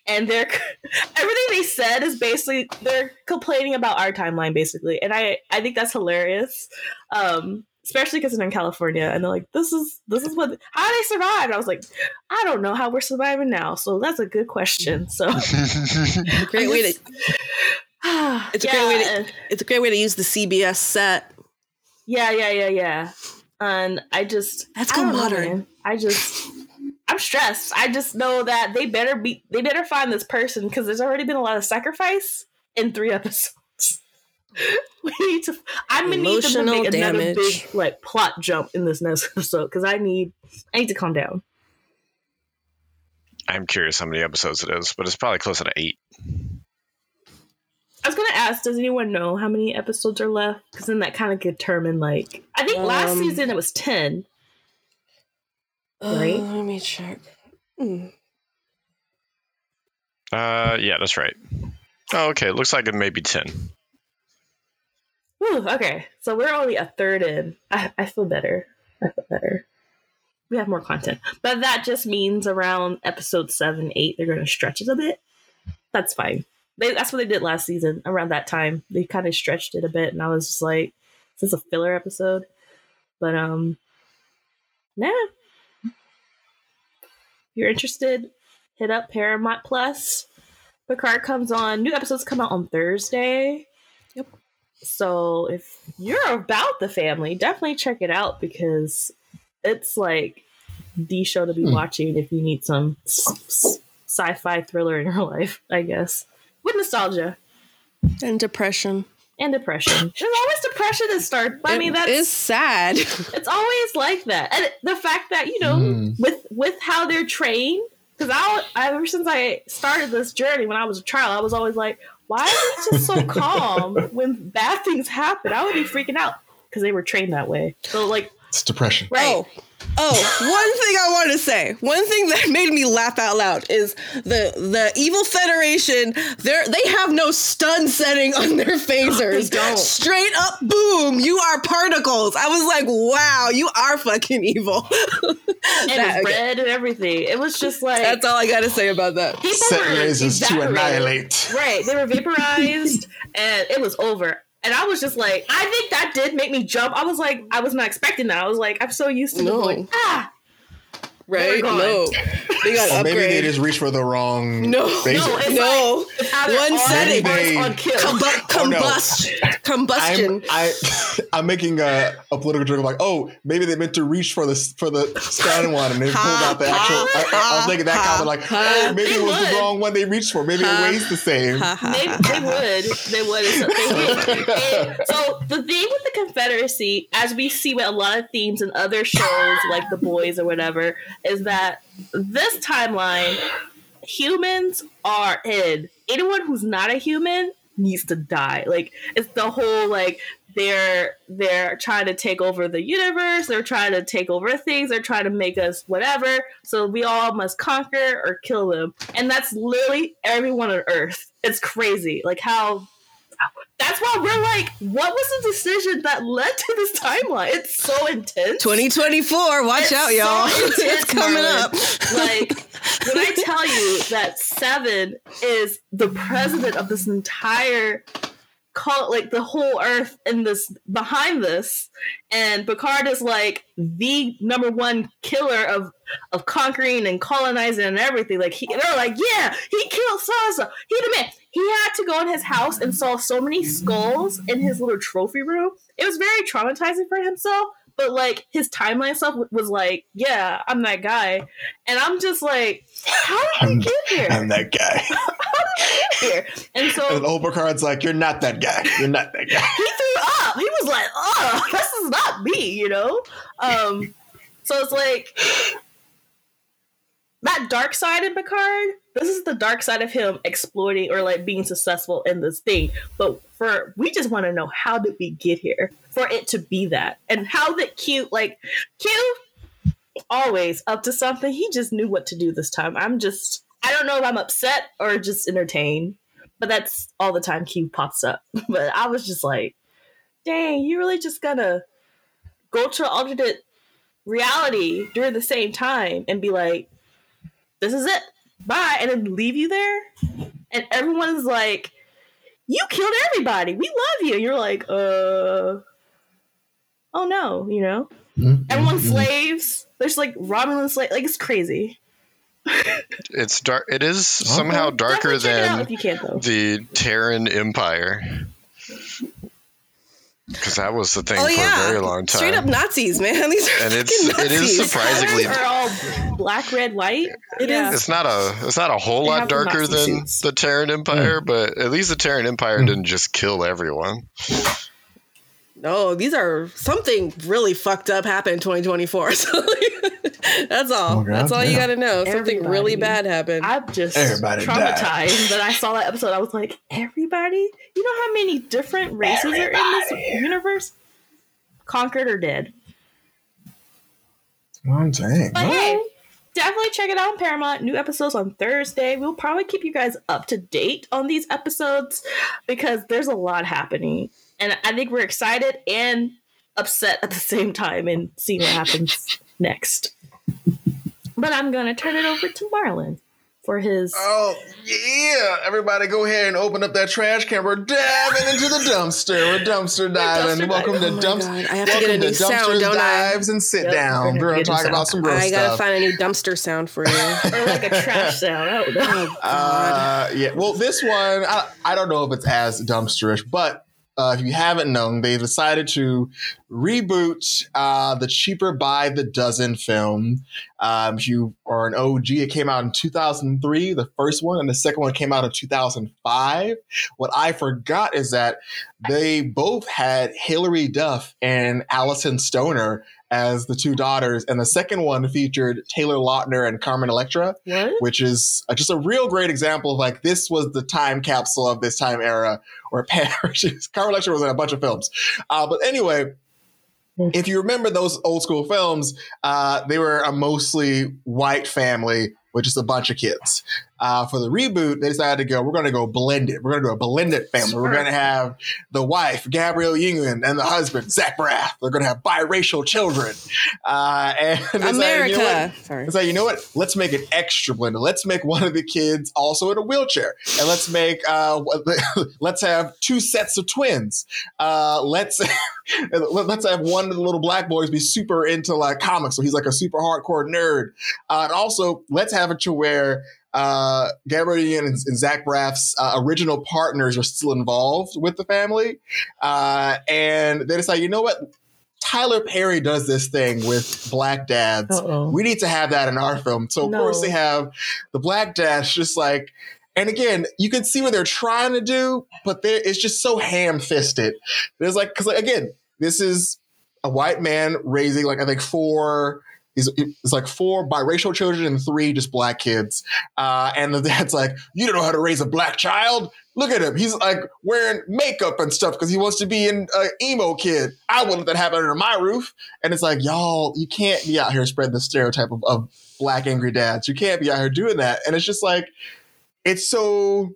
And they're everything they said is basically they're complaining about our timeline basically. And I I think that's hilarious. Um especially because they're in California and they're like, this is this is what how they survive. And I was like, I don't know how we're surviving now. So that's a good question. So great way to it's yeah. a great way to it's a great way to use the CBS set. Yeah, yeah, yeah, yeah. And I just that's go modern. Know, I just I'm stressed. I just know that they better be they better find this person because there's already been a lot of sacrifice in three episodes. we need to. I'm gonna Emotional need to make damage. another big like plot jump in this next episode because I need I need to calm down. I'm curious how many episodes it is, but it's probably closer to eight. I was gonna ask, does anyone know how many episodes are left? Because then that kind of could determine like I think um, last season it was ten. Uh, right? Let me check. Hmm. Uh yeah, that's right. Oh, okay. It looks like it may be ten. Ooh, okay. So we're only a third in. I, I feel better. I feel better. We have more content. But that just means around episode seven, eight, they're gonna stretch it a bit. That's fine. They, that's what they did last season around that time. They kind of stretched it a bit, and I was just like, "This is a filler episode." But um, nah. If you're interested, hit up Paramount Plus. Picard comes on. New episodes come out on Thursday. Yep. So if you're about the family, definitely check it out because it's like the show to be hmm. watching if you need some sci-fi thriller in your life, I guess with nostalgia and depression and depression. There's always depression that starts. I mean, that is sad. It's always like that, and the fact that you know, mm. with with how they're trained. Because I, ever since I started this journey when I was a child, I was always like, "Why are they just so calm when bad things happen?" I would be freaking out because they were trained that way. So, like, it's depression. Right. Oh, Oh, one thing I want to say, one thing that made me laugh out loud is the the evil Federation. They they have no stun setting on their phasers. don't. Straight up, boom! You are particles. I was like, wow, you are fucking evil. and that, red and everything. It was just like that's all I got to say about that. People Set lasers to annihilate. Right, they were vaporized, and it was over. And I was just like, I think that did make me jump. I was like, I was not expecting that. I was like, I'm so used to no. going, ah, right? No, they got or maybe they just reached for the wrong. No, no, no. Like, One setting. They, on Combu- combust, oh, no. combustion. I'm, I, I'm making a, a political joke I'm like, oh, maybe they meant to reach for the for the stun one and they pulled out the actual. I, I, was thinking that comment like, oh, maybe it was would. the wrong one they reached for. Maybe it weighs the same. Maybe they would. They would. and so the thing with the Confederacy, as we see with a lot of themes in other shows like The Boys or whatever, is that this timeline, humans are in. Anyone who's not a human needs to die. Like it's the whole like they're they're trying to take over the universe. They're trying to take over things. They're trying to make us whatever. So we all must conquer or kill them. And that's literally everyone on earth. It's crazy like how that's why we're like, what was the decision that led to this timeline? It's so intense. 2024, watch it's out, y'all. So intense, it's coming Marlon. up. like when I tell you that Seven is the president of this entire call like the whole earth in this behind this and Picard is like the number one killer of of conquering and colonizing and everything like he, they're like yeah he killed so he the man he had to go in his house and saw so many skulls in his little trophy room it was very traumatizing for himself but like his timeline stuff was like, yeah, I'm that guy, and I'm just like, how did I'm, we get here? I'm that guy. here? And so and old Picard's like, you're not that guy. You're not that guy. he threw up. He was like, oh, this is not me, you know. Um, so it's like that dark side in Picard this is the dark side of him exploiting or like being successful in this thing. But for we just want to know how did we get here for it to be that, and how did Q like Q always up to something. He just knew what to do this time. I'm just I don't know if I'm upset or just entertained, but that's all the time Q pops up. But I was just like, dang, you really just gonna go to an alternate reality during the same time and be like, this is it, bye, and then leave you there? And everyone's like, you killed everybody. We love you. You're like, uh, oh no, you know? Mm-hmm. Everyone's slaves. There's like Romulan slave. Like, it's crazy. It's dark. It is somehow darker Definitely check it out than you can, though. the Terran Empire. Because that was the thing Oh for yeah, a very long time. straight up Nazis, man. These are And it's- fucking it is Nazis. surprisingly- are all black, red, white. It yeah. is. It's not a it's not a whole They lot darker than suits. the Terran Empire, mm. but at least the Terran Empire mm. didn't just kill everyone. No, these are something really fucked up happened in 2024. So that's all. Oh, God, that's all you got to know. Something really bad happened. I'm just Everybody traumatized died. that I saw that episode. I was like, everybody? You know how many different races are in this universe? Conquered or dead. Oh, dang. But hey, definitely check it out on Paramount. New episodes on Thursday. We'll probably keep you guys up to date on these episodes because there's a lot happening. And I think we're excited and upset at the same time and seeing what happens next. But I'm going to turn it over to Marlon for his. Oh yeah! Everybody, go ahead and open up that trash can. We're diving into the dumpster. We're dumpster diving. dumpster Welcome diving. to Oh dumpster. God, I have to get a new sound, don't I? Dives and sit Yep, down. We're gonna talk about some gross I gotta stuff. find a new dumpster sound for you. or like a trash sound. I don't. Uh, yeah. Well, this one, I, I don't know if it's as dumpsterish, but uh, if you haven't known, they decided to reboot uh, the cheaper by the dozen film. Um, if you are an OG, it came out in 2003, the first one, and the second one came out in 2005. What I forgot is that they both had Hilary Duff and Alyson Stoner as the two daughters, and the second one featured Taylor Lautner and Carmen Electra What? which is just a real great example of like this was the time capsule of this time era where Carmen Electra was in a bunch of films. Uh, but anyway, if you remember those old school films, uh, they were a mostly white family with just a bunch of kids. Uh, for the reboot, they decided to go, we're going to go blend it. We're going to do a blended family. We're going to have the wife, Gabrielle Union, and the husband, Zach Braff. They're going to have biracial children. Uh, and it's like, America. you know? Sorry. It's like, you know what? Let's make it extra blended. Let's make one of the kids also in a wheelchair. And let's make, uh, let's have two sets of twins. Uh, let's, let's have one of the little black boys be super into like comics. So he's like a super hardcore nerd. Uh, and also, let's have it to where uh, Gabrielle and, and Zach Braff's uh, original partners are still involved with the family. Uh, and they decide, you know what? Tyler Perry does this thing with black dads. Uh-oh. We need to have that in our film. So of No. course they have the black dads just like and again, you can see what they're trying to do, but it's just so ham-fisted. There's like because like, again, this is a white man raising like I think four. He's, it's like four biracial children and three just black kids. Uh, and the dad's like, You don't know how to raise a black child? Look at him. He's like wearing makeup and stuff because he wants to be an uh, emo kid. I wouldn't let that happen under my roof. And it's like, y'all, you can't be out here spreading the stereotype of, of black angry dads. You can't be out here doing that. And it's just like, it's so.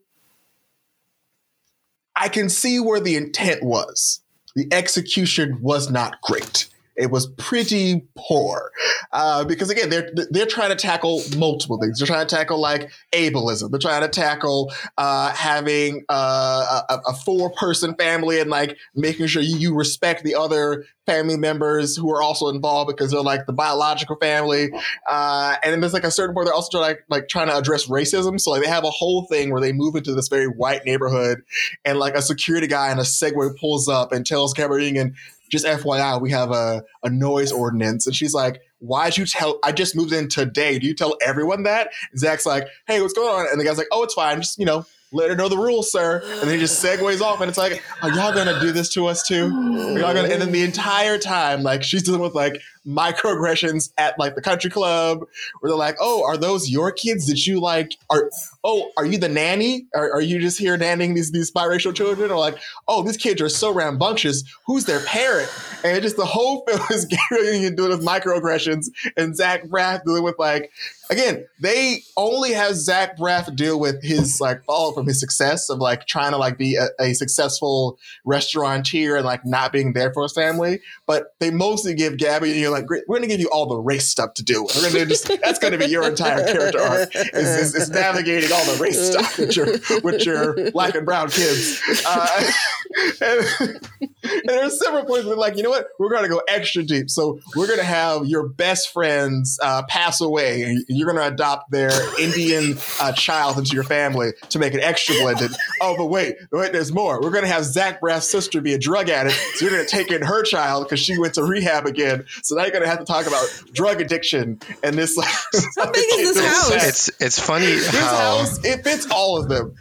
I can see where the intent was. The execution was not great. It was pretty poor uh, because again, they're they're trying to tackle multiple things. They're trying to tackle like ableism. They're trying to tackle uh, having uh, a, a four person family and like making sure you, you respect the other family members who are also involved because they're like the biological family. Uh, and then there's like a certain point they're also trying like like trying to address racism. So like they have a whole thing where they move into this very white neighborhood, and like a security guy in a Segway pulls up and tells Cameron Egan, just FYI, we have a, a noise ordinance. And she's like, Why'd you tell? I just moved in today. Do you tell everyone that? And Zach's like, Hey, what's going on? And the guy's like, Oh, it's fine. Just, you know, let her know the rules, sir. And then he just segues off. And it's like, Are y'all to do this to us too? Are y'all gonna, and then the entire time, like, she's dealing with like microaggressions at like the country club where they're like, "Oh, are those your kids? Did you like are oh, are you the nanny? Are, are you just here nannying these these biracial children? Or like, oh, these kids are so rambunctious. Who's their parent? And just the whole film is Gary doing with microaggressions and Zach Braff dealing with like again, they only have Zach Braff deal with his like fall from his success of like trying to like be a, a, successful restaurateur and like not being there for his family. But they mostly give Gabby, and you're like, we're gonna give you all the race stuff to do. We're gonna just that's gonna be your entire character arc is, is, is navigating all the race stuff with your with your black and brown kids. Uh, and, and there's several points where like, you know what, we're gonna go extra deep. So we're gonna have your best friends uh, pass away you're going to adopt their Indian uh, child into your family to make it extra blended. oh, but wait, wait, there's more. We're going to have Zach Braff's sister be a drug addict, so you're going to take in her child because she went to rehab again. So you're going to have to talk about drug addiction and this. Like, how big is this house? It's it's funny this how house, it fits all of them.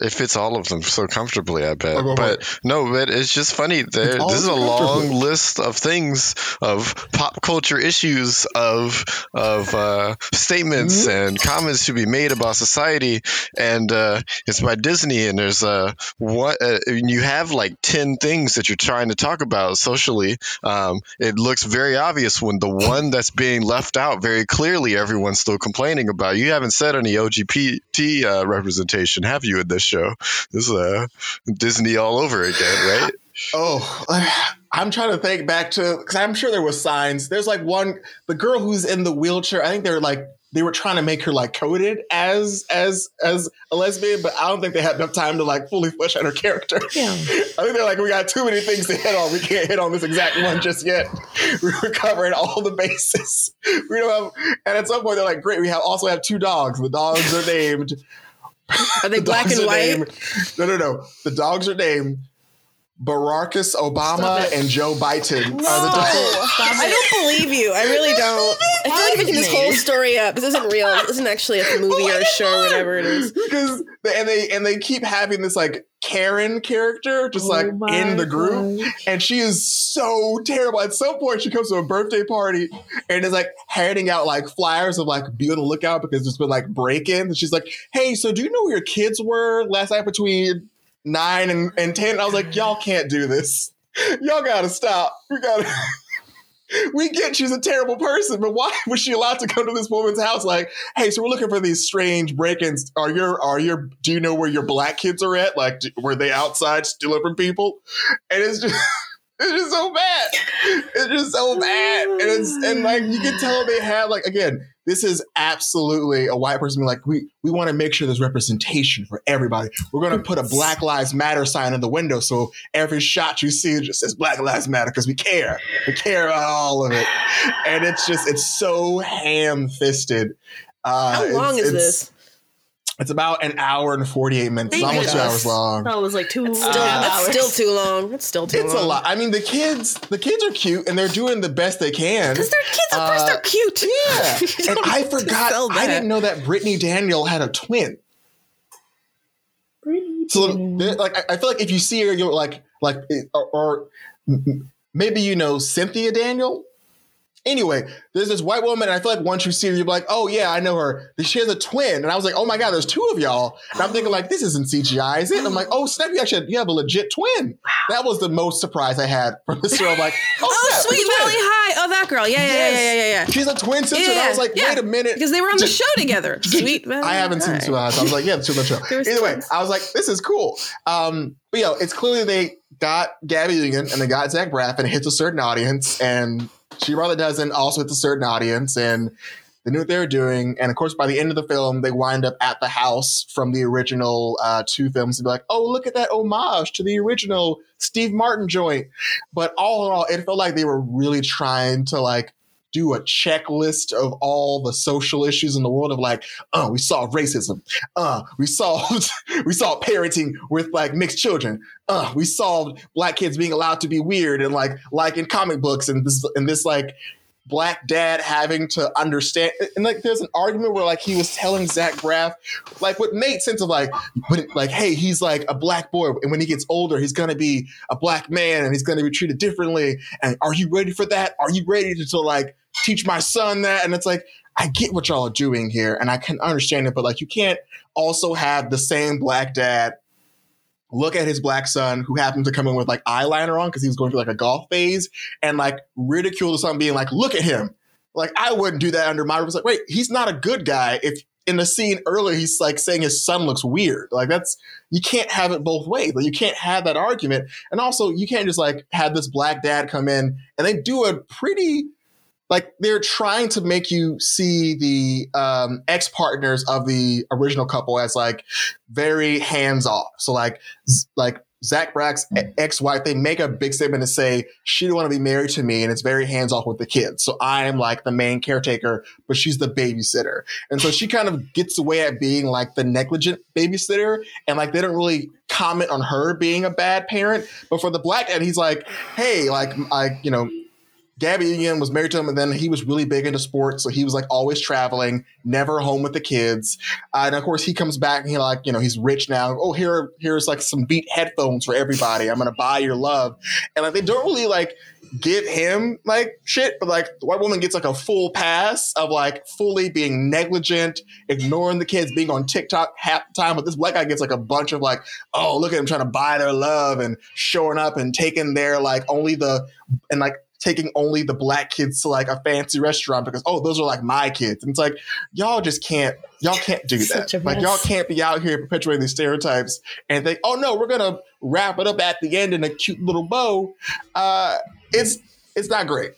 It fits all of them so comfortably, I bet. Oh, but no, but it's just funny. There, this is a long list of things, of pop culture issues, of of uh, statements mm-hmm. and comments to be made about society, and uh, it's by Disney. And there's uh, what uh, you have like ten things that you're trying to talk about socially. Um, it looks very obvious when the one that's being left out very clearly, everyone's still complaining about. You haven't said any LGBT uh, representation, have you, in this show. This is uh, Disney all over again, right? Oh, I'm trying to think back to because I'm sure there was signs. There's like one, the girl who's in the wheelchair. I think they're like they were trying to make her like coded as as as a lesbian, but I don't think they had enough time to like fully flesh out her character. Yeah. I think they're like, we got too many things to hit on. We can't hit on this exact one just yet. We're covering all the bases. We don't have, and at some point they're like, great. We have also have two dogs. The dogs are named are they the black and white? Named, no, no, no. The dogs are named Baracus Obama and Joe Biden no. are the dogs. I don't believe you. I really don't. I feel like making this whole story up. This isn't real. This isn't actually a movie oh or a show whatever it is. Because and they and they keep having this like Karen character just oh like in the group, gosh. and she is so terrible. At some point, she comes to a birthday party and is like handing out like flyers of like be on the lookout because there's been like break-ins. And she's like, "Hey, so do you know where your kids were last night between nine and, and ten?" I was like, "Y'all can't do this. Y'all gotta stop. We gotta." we get she's a terrible person, but why was she allowed to come to this woman's house? Like, hey, so we're looking for these strange break-ins. Are your are your do you know where your black kids are at? Like, were they outside stealing from people? And it's just. It's just so bad. It's just so bad. And it's and like you can tell they have like again, this is absolutely a white person being like, we we want to make sure there's representation for everybody. We're gonna put a Black Lives Matter sign in the window so every shot you see just says Black Lives Matter because we care. We care about all of it. And it's just it's so ham fisted. Uh, How long is this? It's about an hour and 48 minutes. It's almost two hours long. That was like two still, That's still too long. It's still too long. it's long. a lot. I mean, the kids, the kids are cute and they're doing the best they can. Because they're kids. Of uh, course they're cute. Yeah. and I forgot, I didn't know that Brittany Daniel had a twin. Brittany so, like, I feel like if you see her, you're like, like, or, or maybe you know Cynthia Daniel. Anyway, there's this white woman, and I feel like once you see her, you're like, oh yeah, I know her. She has a twin, and I was like, oh my god, there's two of y'all. And I'm thinking like, this isn't CGI, is it? And I'm like, oh snap, you actually you have a legit twin. That was the most surprise I had from this show. I'm like, oh, oh snap, sweet Valley High. Oh, that girl. Yeah, yeah, yes. yeah, yeah, yeah, yeah. She's a twin sister. Yeah, and I was like, yeah. wait a minute, because they were on the show together. Sweet Valley. I haven't seen Two Eyes. I was like, yeah, the Two Show. Either way, I was like, this is cool. Um, but you know, it's clearly they got Gabby Union and they got Zach Braff, and it hits a certain audience, and she Brother doesn't also hits a certain audience, and they knew what they were doing. And of course, by the end of the film, they wind up at the house from the original uh, two films and be like, oh, look at that homage to the original Steve Martin joint. But all in all, it felt like they were really trying to like do a checklist of all the social issues in the world of like, oh, we saw racism. Uh, we solved we saw parenting with like mixed children. Uh, we solved black kids being allowed to be weird and like like in comic books and this and this like black dad having to understand and like there's an argument where like he was telling Zach Braff like what made sense of like when like hey he's like a black boy and when he gets older he's gonna be a black man and he's gonna be treated differently and are you ready for that are you ready to, to like teach my son that and it's like I get what y'all are doing here and I can understand it but like you can't also have the same black dad look at his black son who happened to come in with like eyeliner on because he was going through like a golf phase and like ridicule the son being like, look at him. Like I wouldn't do that under my was like, wait, he's not a good guy. If in the scene earlier he's like saying his son looks weird. Like that's you can't have it both ways. Like you can't have that argument. And also you can't just like have this black dad come in and they do a pretty like they're trying to make you see the um, ex partners of the original couple as like very hands off. So like like Zach Braff's ex wife, they make a big statement to say she don't want to be married to me, and it's very hands off with the kids. So I am like the main caretaker, but she's the babysitter, and so she kind of gets away at being like the negligent babysitter, and like they don't really comment on her being a bad parent. But for the black dad, he's like, hey, like I, you know, Gabby Union was married to him, and then he was really big into sports, so he was like always traveling, never home with the kids. Uh, and of course, he comes back and he like, you know, he's rich now. Oh, here, here's like some beat headphones for everybody. I'm gonna buy your love, and like they don't really like give him like shit, but like the white woman gets like a full pass of like fully being negligent, ignoring the kids, being on TikTok half the time. But this black guy gets like a bunch of like, oh, look at him trying to buy their love and showing up and taking their like only the and like taking only the black kids to like a fancy restaurant because oh those are like my kids. And it's like y'all just can't y'all can't do that. like y'all can't be out here perpetuating these stereotypes and think oh no we're gonna wrap it up at the end in a cute little bow. Uh it's it's not great.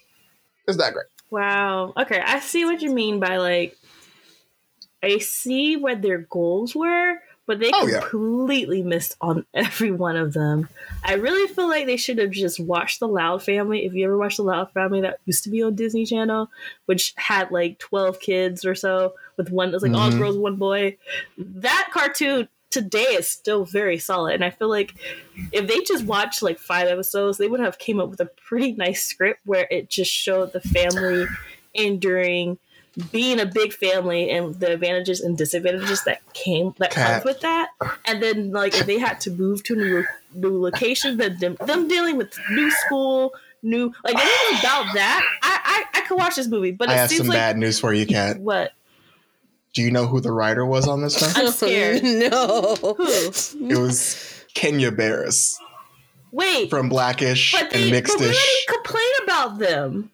It's not great. Wow. Okay i see what you mean by like i see what their goals were but they oh, completely yeah. missed on every one of them. I really feel like they should have just watched The Loud Family. If you ever watched The Loud Family, that used to be on Disney Channel, which had like 12 kids or so with one, was like mm-hmm. all girls, one boy. That cartoon today is still very solid. And I feel like if they just watched like five episodes, they would have came up with a pretty nice script where it just showed the family enduring being a big family and the advantages and disadvantages that came that comes with that, and then like if they had to move to new new locations, then them, them dealing with new school, new like anything about that, I, I I could watch this movie. But I it have seems some like, bad news for you, Kat. What? Do you know who the writer was on this film? I'm scared. no. Who? It was Kenya Barris. Wait. From Blackish but they, and Mixedish. But we didn't complain about them.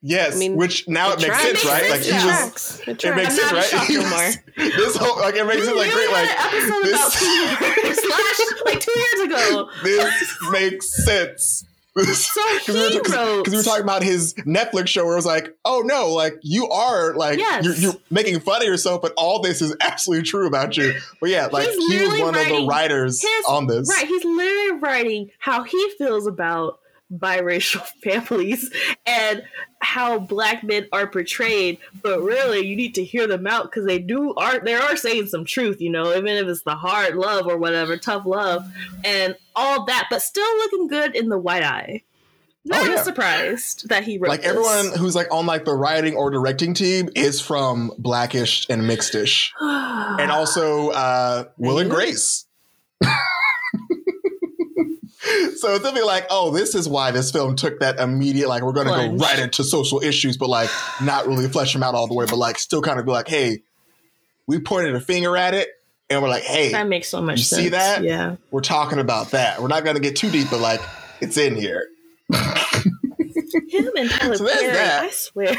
Yes, I mean, which now it, it makes sense, right? Like he was, it, it makes sense, right? This whole like it makes it like great, like this slash like two years ago. This makes sense. So he we because we were talking about his Netflix show where it was like, oh no, like you are like yes. you're, you're, making fun of yourself, but all this is absolutely true about you. But yeah, like he was one of the writers his, on this. Right, he's literally writing how he feels about biracial families and how black men are portrayed but really you need to hear them out because they do are they are saying some truth you know even if it's the hard love or whatever tough love and all that but still looking good in the white eye not oh, yeah. surprised that he wrote like this. everyone who's like on like the writing or directing team is from blackish and mixedish and also uh will and grace so they'll be like, oh, this is why this film took that immediate, like, we're going to go right into social issues, but like not really flesh them out all the way, but like still kind of be like, hey, we pointed a finger at it and we're like, hey, that makes so much you sense. see that? Yeah. We're talking about that. We're not going to get too deep, but like, it's in here. Him and Tyler so Perry, that. I swear.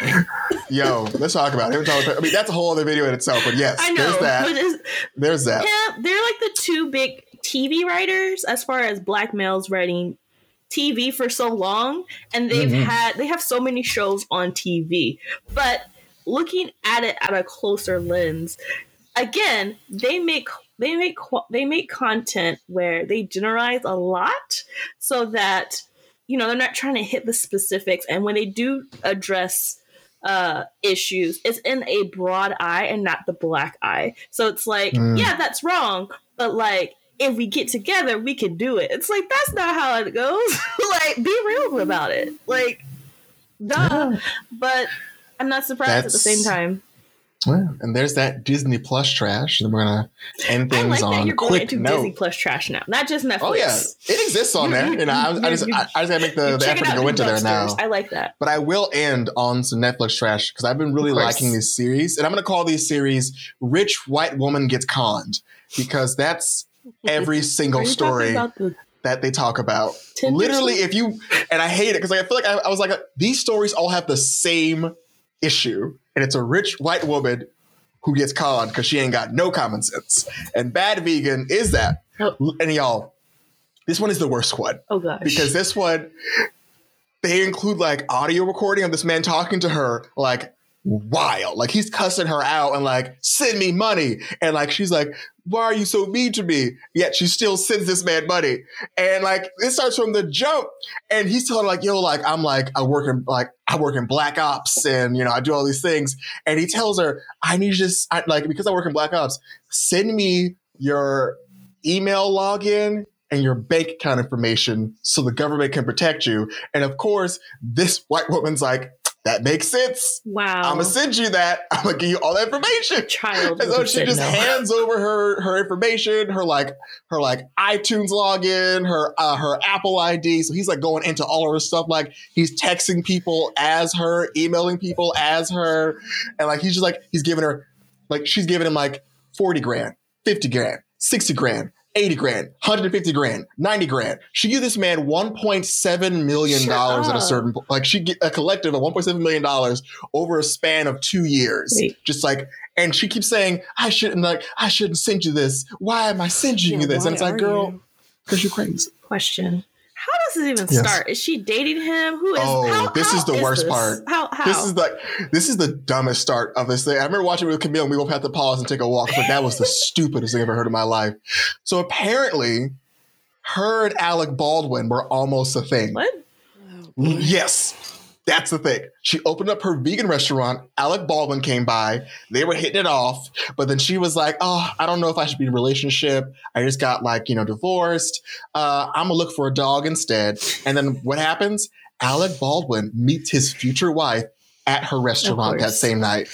Yo, let's talk about it. I mean, that's a whole other video in itself, but yes, I know, there's that. There's that. Yeah, they're like the two big TV writers as far as black males writing TV for so long and they've mm-hmm. had they have so many shows on TV. But looking at it at a closer lens, again, they make they make they make content where they generalize a lot so that you know they're not trying to hit the specifics and when they do address uh issues it's in a broad eye and not the black eye so it's like mm. yeah that's wrong but like if we get together, we can do it. It's like that's not how it goes. like, be real about it. Like, Duh. But I'm not surprised at the same time. Well, and there's that Disney Plus trash. And we're gonna end I things like that on you're going quick into note. Disney Plus trash now, not just Netflix. Oh yeah, it exists on there. You know, I, I just I, I just gotta make the, You're the effort to go into there now. I like that. But I will end on some Netflix trash because I've been really liking this series, and I'm gonna call these series "Rich White Woman Gets Conned" because that's every single story the that they talk about. Tinder Literally, if you and I hate it because I feel like I, I was like these stories all have the same issue, and it's a rich white woman who gets conned because she ain't got no common sense. And Bad Vegan is that. Oh. And y'all, this one is the worst one Oh gosh. because this one they include like audio recording of this man talking to her like wild. Like he's cussing her out and like send me money. And like she's like why are you so mean to me? Yet she still sends this man money. And like it starts from the jump. And he's telling her like yo like i'm like i work in like i work in black ops and you know i do all these things. And he tells her i need just I, like because i work in black ops send me your email login and your bank account information so the government can protect you. And of course, this white woman's like, that makes sense. wow. I'm gonna send you that. I'm gonna give you all that information. child. And so she just no. hands over her her information, her like her like iTunes login, her uh, her Apple ID. So he's like going into all of her stuff. Like he's texting people as her, emailing people as her, and like he's just like he's giving her like she's giving him like forty grand, fifty grand, sixty grand. 80 grand, 150 grand, 90 grand. She gave this man 1.7 million dollars at a certain like she get uh, a collective of 1.7 million dollars over a span of 2 years. Wait. Just like and she keeps saying, I shouldn't like, I shouldn't send you this. Why am I sending you this? And it's like, girl, because you're crazy. Question. How does this even Yes. start? Is she dating him? Who is? Oh, how- this how is the worst this? part. How? How? This is like this is the dumbest start of this thing. I remember watching it with Camille and we both had to pause and take a walk. But that was the stupidest thing I've ever heard in my life. So apparently, her and Alec Baldwin were almost a thing. what? Yes. That's the thing. She opened up her vegan restaurant. Alec Baldwin came by. They were hitting it off. But then she was like, Oh, I don't know if I should be in a relationship. I just got like, you know, divorced. Uh, I'm going to look for a dog instead. And then what happens? Alec Baldwin meets his future wife at her restaurant that same night.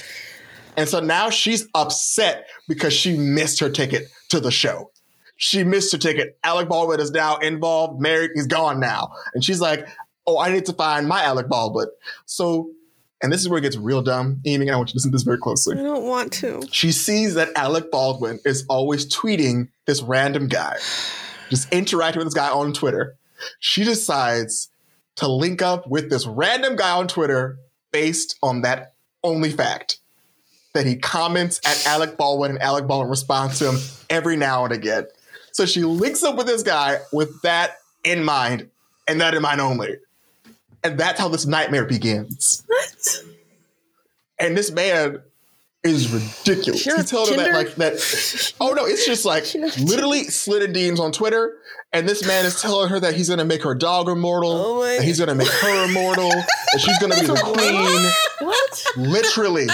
And so now she's upset because she missed her ticket to the show. She missed her ticket. Alec Baldwin is now involved, married, he's gone now. And she's like, oh, I need to find my Alec Baldwin. So, and this is where it gets real dumb. Amy, I want you to listen to this very closely. I don't want to. She sees that Alec Baldwin is always tweeting this random guy, just interacting with this guy on Twitter. She decides to link up with this random guy on Twitter based on that only fact that he comments at Alec Baldwin and Alec Baldwin responds to him every now and again. So she links up with this guy with that in mind and that in mind only. And that's how this nightmare begins. What? And this man is ridiculous. He told her that like that. Oh no, it's just like literally slid in DMs on Twitter, and this man is telling her that he's gonna make her dog immortal, Oh that he's gonna make her immortal, that she's gonna be the queen. What? Literally,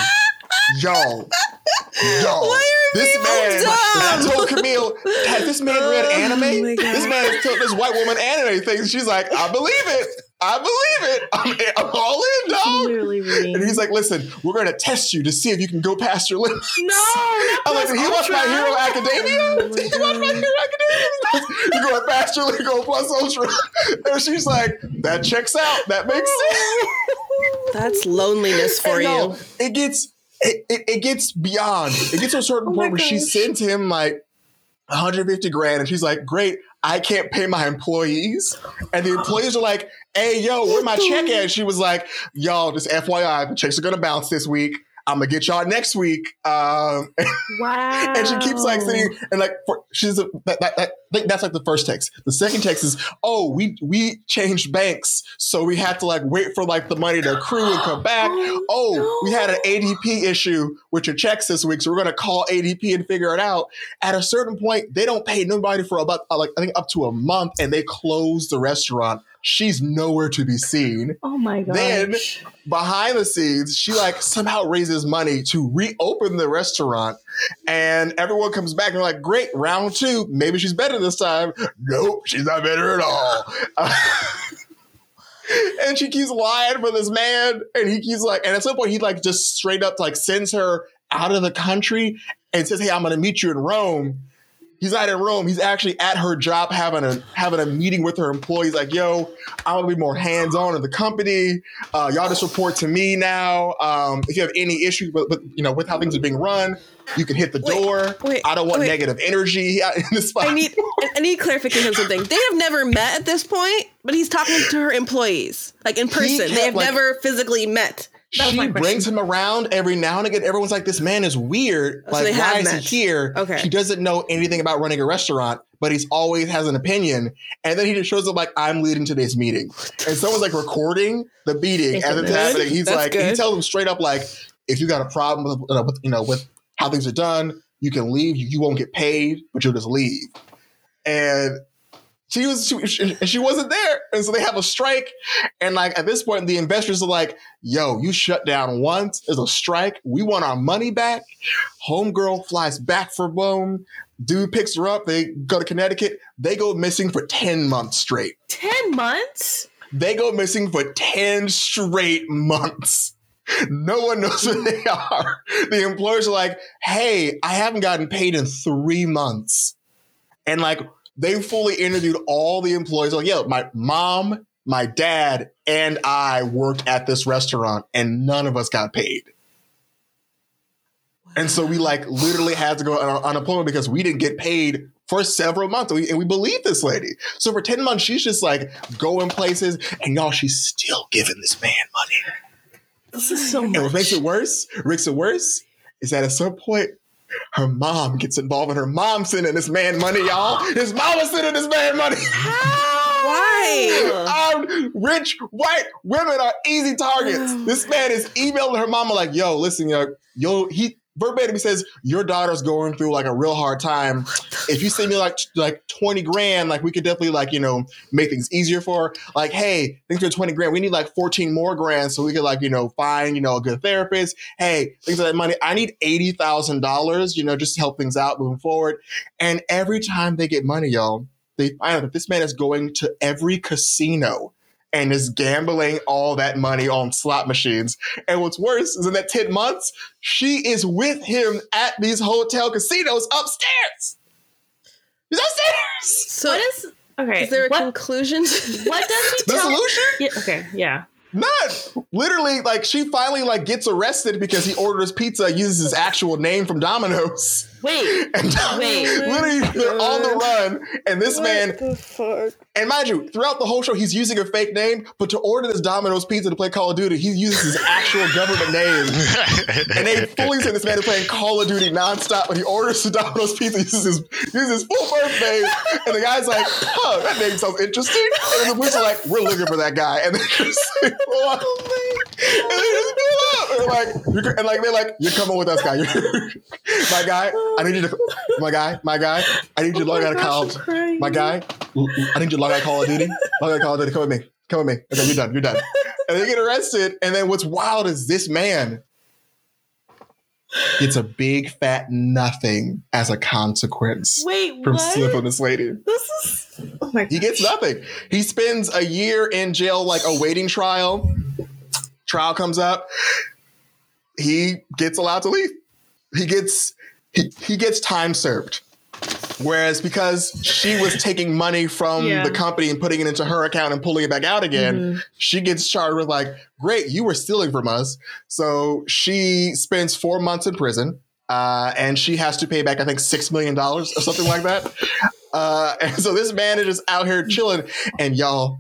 y'all, y'all. Why are This man, I told Camille, has this man oh read Oh anime? my God. This man has told this white woman anime things. She's like, I believe it. I believe it. I'm, I'm all in, dog. And he's like, listen, we're going to test you to see if you can go past your limits. no. I'm like, he oh watch My Hero Academia? Oh he watch My Hero Academia? you going past your go plus ultra. And she's like, that checks out. That makes oh. sense. That's loneliness for And you. no, it gets it, it, it gets beyond. It gets to a certain Oh point where she sends him like 150 grand and she's like, great, I can't pay my employees. And the employees are like, hey, yo, where my check at? And she was like, y'all, just FYI, the checks are gonna bounce this week. I'm gonna get y'all next week. Um, Wow. and she keeps like sitting and like for, she's a, that, that, that, I think that's like the first text. The second text is, oh, we we changed banks, so we had to like wait for like the money to accrue and come back. Oh, we had an ADP issue with your checks this week, so we're gonna call ADP and figure it out. At a certain point, they don't pay nobody for about like I think up to a month, and they close the restaurant. She's nowhere to be seen. Oh my god. Then- Behind the scenes, she like somehow raises money to reopen the restaurant, and everyone comes back and they're like, "Great, round two. Maybe she's better this time." Nope, she's not better at all. and she keeps lying for this man, and he keeps like, and at some point he like just straight up like sends her out of the country and says, "Hey, I'm gonna meet you in Rome." He's not in Rome. He's actually at her job having a having a meeting with her employees. Like, yo, I'm gonna be more hands on in the company. Uh, y'all just report to me now. Um, if you have any issues with, with you know with how things are being run, you can hit the Wait, door. wait, I don't want wait. negative energy in this spot. I need I need clarification on something. They have never met at this point, but he's talking to her employees, like in person. kept, They have like- never physically met. She brings him around every now and again. Everyone's like, "This man is weird. Oh, so Like, they why is met. he here?" Okay. He doesn't know anything about running a restaurant, but he's always has an opinion. And then he just shows up like, "I'm leading today's meeting," and someone's like recording the meeting as it's good. happening. He's That's like, he good. tells him straight up like, "If you got a problem with, uh, with you know with how things are done, you can leave. You, you won't get paid, but you'll just leave." And she was she, she, she wasn't there, and so they have a strike. And like at this point, the investors are like, "Yo, you shut down once. There's a strike. We want our money back." Homegirl flies back for Rome. Dude picks her up. They go to Connecticut. They go missing for ten months straight. Ten months? They go missing for ten straight months. No one knows where they are. The employers are like, "Hey, I haven't gotten paid in three months," and like they fully interviewed all the employees. Like, yeah, my mom, my dad, and I worked at this restaurant, and none of us got paid. And so we like literally had to go on unemployment because we didn't get paid for several months. And we, and we believe this lady. So for 10 months, she's just like going places, and y'all, she's still giving this man money. This is so And what makes it worse, makes it worse, is that at some point, her mom gets involved and her mom sending this man money, y'all. His mama sending this man money. Why? Um, rich white women are easy targets. This man is emailing her mama like, "Yo, listen, yo, yo." He verbatim he says, "Your daughter's going through like a real hard time. If you send me like like twenty grand, like we could definitely like you know make things easier for her. Like, hey, thanks for twenty grand. We need like fourteen more grand so we could like you know find you know a good therapist. Hey, things like that money. I need eighty thousand dollars. You know, just to help things out moving forward. And every time they get money, y'all." They find out that this man is going to every casino and is gambling all that money on slot machines. And what's worse is in that 10 months, she is with him at these hotel casinos upstairs. He's upstairs. So what is okay? is there a what, conclusion? what does he The tell? solution? Yeah, okay, yeah. Not literally like she finally like gets arrested because he orders pizza, uses his actual name from Domino's. Wait, And Wait. literally they're on the run. And this man What the fuck? And mind you, throughout the whole show, he's using a fake name, but to order this Domino's pizza to play Call of Duty, he uses his actual government name. And they fully say this man is playing Call of Duty nonstop. When he orders the Domino's pizza, he uses his, uses his full birth name. And the guy's like, huh, that name sounds interesting. And then the police are like, we're looking for that guy. And they just like, pull up. And they just pull up. And, like, you're, and like, they're like, you're coming with us, guy. my guy, I need you to, my guy, my guy, I need you to Oh log out of gosh, college. I'm. My guy, I need you to log out Call of Duty. Log out Call of Duty. Come with me. Come with me. Okay, you're done. You're done. And they get arrested. And then what's wild is this man gets a big fat nothing as a consequence Wait, from what? slipping this lady. This is oh my He gets nothing. He spends a year in jail, like awaiting trial. Trial comes up. He gets allowed to leave. He gets he, he gets time served. Whereas because she was taking money from Yeah. the company and putting it into her account and pulling it back out again, Mhm. she gets charged with like, great, you were stealing from us. So she spends four months in prison. Uh, and she has to pay back, I think, six million dollars or something like that. Uh, and so this man is just out here chilling. And y'all,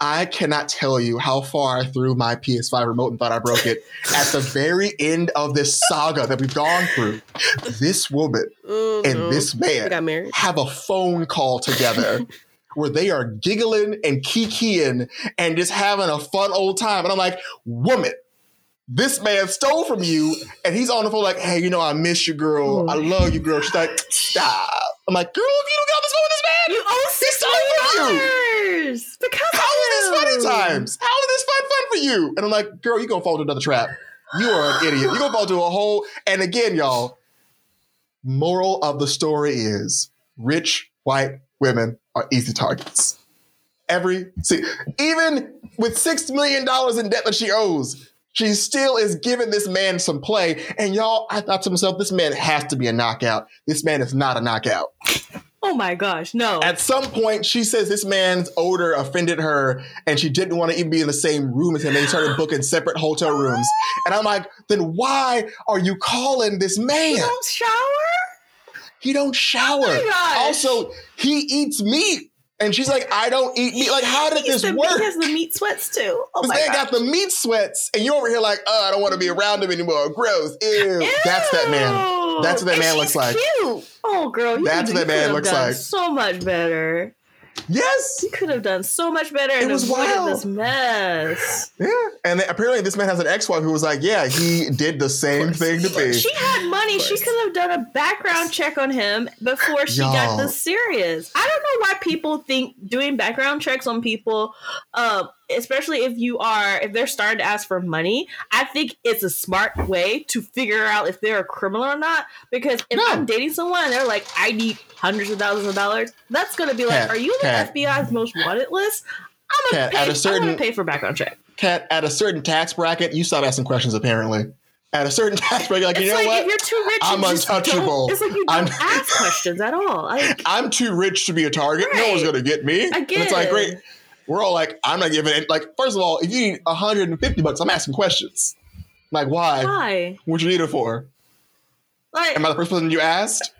I cannot tell you how far I threw my PS5 remote and thought I broke it. At the very end of this saga that we've gone through, this woman Oh, and no. this man have a phone call together where they are giggling and kikiing and just having a fun old time. And I'm like, woman, this man stole from you, and he's on the phone like, hey, you know, I miss you, girl. I love you, girl. She's like, stop. I'm like, girl, if you don't get on this phone with this man, You owe from you. dollars because how is this funny you. times? How is this fun fun for you? And I'm like, girl, you gonna fall into another trap. You are an idiot. You're gonna fall into a hole. And again, y'all, moral of the story is rich white women are easy targets. Every see, even with $6 million in debt that she owes, she still is giving this man some play. And y'all, I thought to myself, this man has to be a knockout. This man is not a knockout. Oh my gosh, no. At some point, she says this man's odor offended her and she didn't want to even be in the same room as him. They started booking separate hotel rooms. And I'm like, then why are you calling this man? You don't shower? He don't shower. Oh my gosh. Also, he eats meat. And she's like, I don't eat meat. Like, how did He's this the, work? He has the meat sweats too. Oh This my man god. got the meat sweats, and you're over here like, oh, I don't want to be mm-hmm. around him anymore. Gross. Ew. That's that man. That's what that And man she's looks like. Cute. Oh, girl, you That's what that man could looks like. So much better. Yes. You could have done so much better and was wild. this mess. Yeah. And then apparently this man has an ex-wife who was like, yeah, he did the same thing to me. She had money. She could have done a background check on him before she Y'all. got this serious. I don't know why people think doing background checks on people, um, especially if you are if they're starting to ask for money. I think it's a smart way to figure out if they're a criminal or not. Because if No. I'm dating someone and they're like, I need hundreds of thousands of dollars, that's gonna be like, Kat, are you on the. FBI's most wanted list? I'm gonna Kat, pay. at a I'm gonna pay for background check. Cat, at a certain tax bracket, you stop asking questions apparently. At a certain tax bracket, like, It's you know like what? if you're too rich, I'm untouchable. It's like you I'm- don't ask questions at all. Like, I'm too rich to be a target. No one's gonna get me. I And it's like, great. We're all like, I'm not giving it. Like, first of all, if you need 150 bucks, I'm asking questions. Like, why? why? What you need it for? Like, Am I the first person you asked?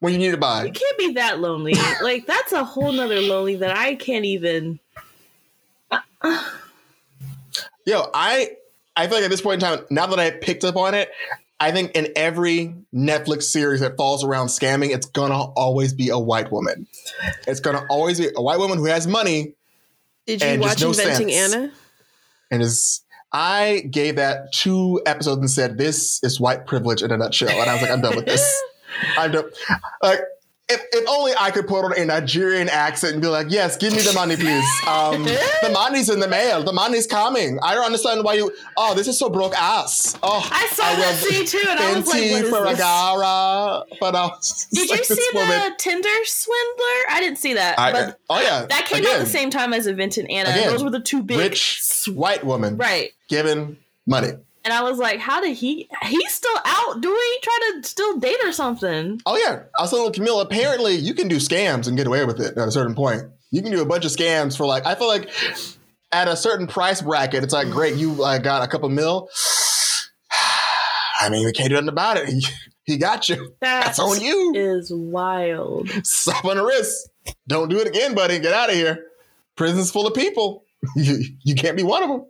When you need to buy? you can't be that lonely. like, that's a whole nother lonely that I can't even. Yo, I I feel like at this point in time, now that I picked up on it, I think in every Netflix series that falls around scamming, it's gonna always be a white woman. It's gonna always be a white woman who has money Did you watch no Inventing sense. Anna? and is. I gave that two episodes and said, "This is white privilege in a nutshell," and I was like, "I'm done with this. I'm done." Like, if, if only I could put on a Nigerian accent and be like, "Yes, give me the money, please. Um, the money's in the mail. The money's coming. I don't understand why you. Oh, this is so broke ass. Oh, I saw that scene too, and I was like, what is for this? But uh, Did you see the Tinder swindler? I didn't see that. I, but oh yeah, that came out the same time as Inventing Anna. Again, Those were the two big. rich white woman, right. given money. And I was like, how did he? He's still out doing, trying to still date or something. Oh yeah, I was telling Camille. Apparently, you can do scams and get away with it at a certain point. You can do a bunch of scams for like. I feel like at a certain price bracket, it's like great. You uh, got a couple mil. I mean, we can't do nothing about it. He, he got you. That That's on you. is wild. Slap on the wrist. Don't do it again, buddy. Get out of here. Prison's full of people. You, you can't be one of them.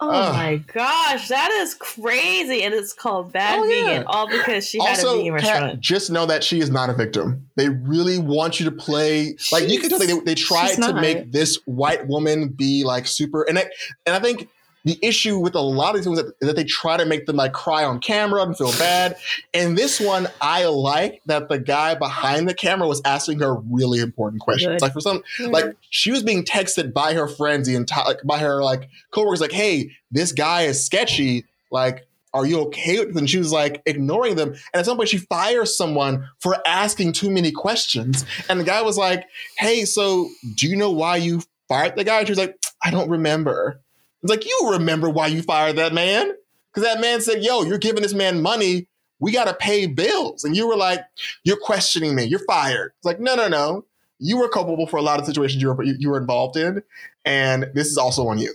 Oh Ugh. my gosh, that is crazy. And it's called Bad Oh, yeah. All because she had a also, vegan Kat, restaurant. just know that she is not a victim. They really want you to play like you can tell they, they tried to not. make this white woman be like super and I, and I think the issue with a lot of these things is that, they try to make them like cry on camera and feel bad. And this one, I like that the guy behind the camera was asking her really important questions. Good. Like for some, like she was being texted by her friends the entire like by her like coworkers like hey this guy is sketchy. Like are you okay with she was like ignoring them. And at some point she fires someone for asking too many questions. And the guy was like hey so do you know why you fired the guy? And she was like i don't remember it's like you remember why you fired that man? Because that man said yo you're giving this man money. We got to pay bills. And you were like you're questioning me. You're fired. It's like no no no. You were culpable for a lot of situations you were you were involved in, and this is also on you.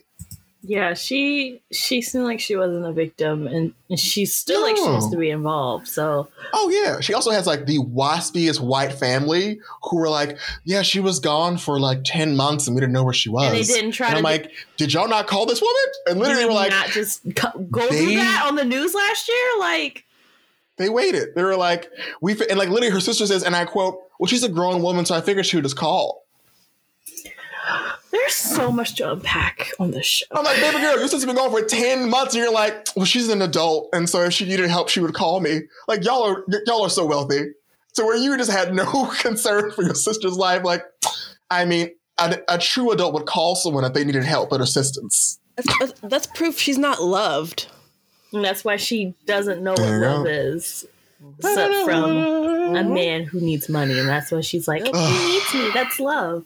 Yeah, she she seemed like she wasn't a victim, and, and she's still like she No. wants to be involved. So Oh yeah, she also has like the waspiest white family who were like, yeah, she was gone for like ten months and we didn't know where she was. and they didn't try And to I'm like, did y'all not call this woman? And literally did were like, not just co- go they- through that on the news last year. Like they waited. They were like, we and like literally her sister says, and I quote, well, she's a grown woman, so I figured she would just call. There's so much to unpack on this show. I'm like, baby girl, your sister's been gone for 10 months, and you're like, well, she's an adult, and so if she needed help, she would call me. Like, y'all are y'all are so wealthy. So where you just had no concern for your sister's life, like, I mean, a, a true adult would call someone if they needed help and assistance. That's, that's, that's proof she's not loved. And that's why she doesn't know what There you go. love is, except from a man who needs money, and that's why she's like, he needs me. That's love.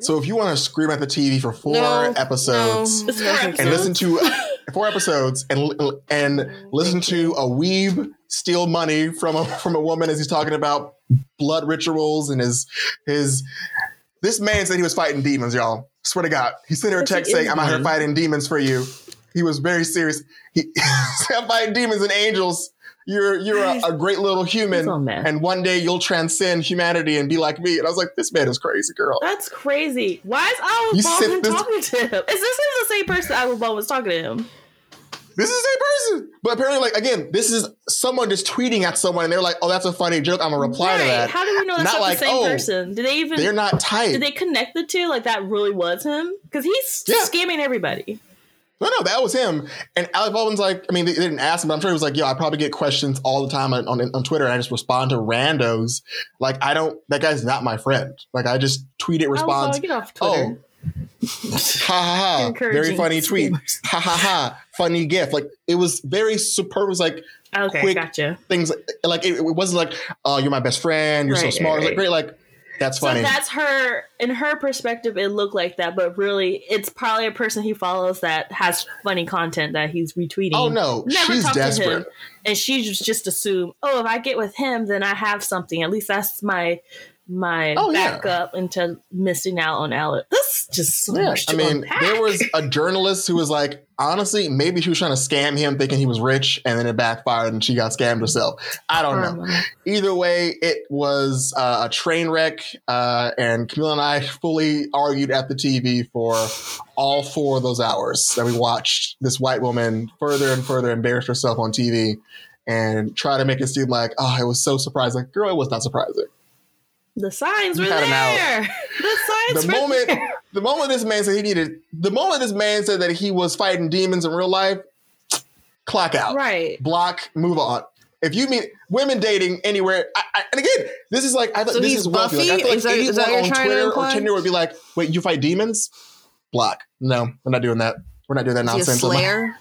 So if you want to scream at the TV for four No, episodes no. It's four No, episodes. and listen to four episodes and and listen to a weeb steal money from a from a woman as he's talking about blood rituals and his his this man said he was fighting demons, y'all. Swear to God, he sent her a text saying, "I'm out here mm-hmm. fighting demons for you." He was very serious. He said, "I'm fighting demons and angels. You're you're a, a great little human, He's all mad. and one day you'll transcend humanity and be like me." And I was like, "This man is crazy, girl." That's crazy. Why is You Baldwin this- talking to him? Is this the same person Baldwin was talking to him? This is the same person. But apparently, like again, this is someone just tweeting at someone, and they're like, "Oh, that's a funny joke. I'm gonna reply to that." How do we know that's Not not, like, the same oh, person? Did they even They're not tight. did they connect the two? Like that really was him? Because he's Yeah. scamming everybody. No, no, that was him. And Alec Baldwin's like, I mean, they, they didn't ask him, but I'm sure he was like, "Yo, I probably get questions all the time on, on on Twitter, and I just respond to randos. Like, I don't. That guy's not my friend. Like, I just tweet it, oh, was responds. like, get off Twitter. Oh. Ha ha ha! Very funny tweet. Ha ha ha! Funny gif. Like it was very superb. It was like okay, quick- gotcha. things like it, it wasn't like, "Oh, you're my best friend. You're so smart." right, It was like right. great. Like that's funny. So that's her in her perspective. It looked like that, but really, it's probably a person he follows that has funny content that he's retweeting. oh no, Never she's desperate. and she just just assumed, oh, if I get with him, then I have something. At least that's my my Oh, yeah. backup into missing out on Alec. This just so Yeah, much I mean, unpack. there was a journalist who was like, honestly, maybe she was trying to scam him, thinking he was rich, and then it backfired, and she got scammed herself. I don't know. Either way, it was uh, a train wreck, uh, and Camille and I fully argued at the TV for all four of those hours that we watched this white woman further and further embarrass herself on TV. And try to make it seem like, oh, it was so surprising. Girl, it was not surprising. The signs were there. The signs the were moment there. the moment this man said he needed the moment this man said that he was fighting demons in real life clock out Right. block move on if you meet women dating anywhere I, I, and again this is like i thought So this is wealthy. Like, I Buffy? feel like Is that anyone what you're on twitter or tinder would be like wait you fight demons block no we're not doing that we're not doing that Is he nonsense slayer?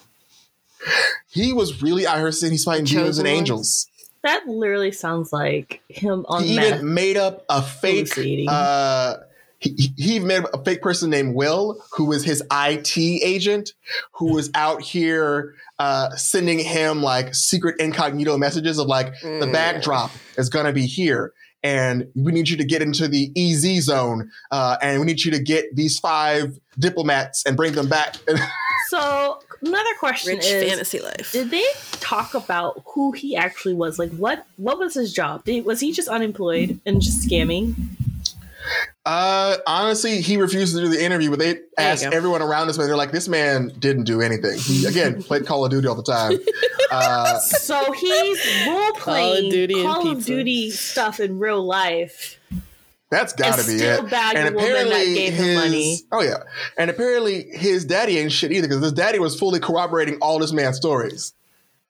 he was really out here saying he's fighting demons and angels That literally sounds like him on he meth. even made up a fake uh he, he- he made a fake person named Will, who was his IT agent, who was out here uh, sending him like secret incognito messages of like the Mm. backdrop is gonna be here, and we need you to get into the EZ zone, uh, and we need you to get these five diplomats and bring them back. So another question Rich is: fantasy life. Did they talk about who he actually was? Like, what what was his job? Did, was he just unemployed and just scamming? Uh, honestly, he refused to do the interview, but they asked everyone around us, and they're like, "This man didn't do anything. He again played Call of Duty all the time." Uh, So he's role playing Duty Call of. Duty stuff in real life. That's got to be still it. bag a woman that gave him money. Oh yeah, and apparently his daddy ain't shit either because his daddy was fully corroborating all this man's stories.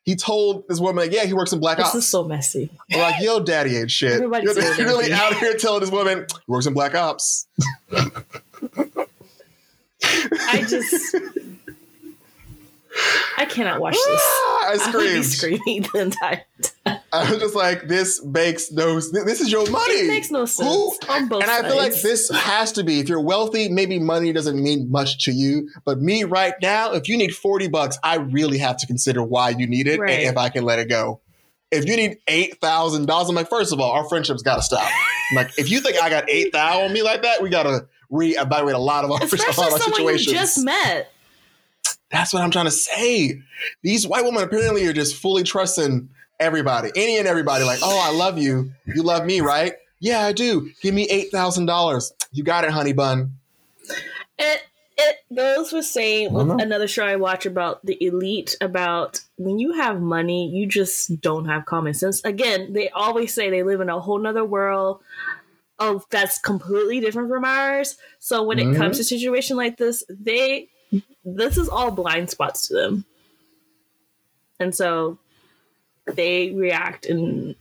He told this woman, like, "Yeah, he works in Black This Ops." This is so messy. We're like, "Yo, daddy ain't shit." You're so really out here telling this woman he works in Black Ops. I just I cannot watch ah, this. I I would be screaming the entire time. I was just like, "This makes no. This is your money." It makes no sense Who- on both and I sides. feel like this has to be if you're wealthy, maybe money doesn't mean much to you. But me right now, if you need 40 bucks, I really have to consider why you need it Right. and if I can let it go. If you need eight thousand dollars, I'm like, first of all, our friendship's gotta stop. I'm like, if you think I got eight thousand on me like that, we gotta reevaluate a lot of our, especially our situations. just met. That's what I'm trying to say. These white women apparently are just fully trusting everybody, any and everybody. Like, oh, I love you. You love me, right? Yeah, I do. Give me eight thousand dollars. You got it, honey bun. It it goes with saying with Mhm. another show I watch about the elite about when you have money, you just don't have common sense. Again, they always say they live in a whole nother world of that's completely different from ours. So when it comes to a situation like this, they this is all blind spots to them. And so they react and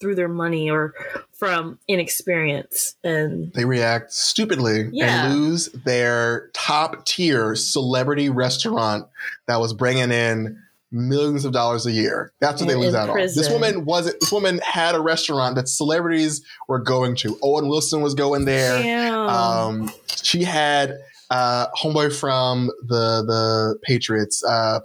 through their money or from inexperience and They react stupidly Yeah. and lose their top tier celebrity restaurant that was bringing in millions of dollars a year. That's what they lose out on. This woman wasn't. This woman had a restaurant that celebrities were going to. Owen Wilson was going there. Um, she had uh, homeboy from the the Patriots. Uh,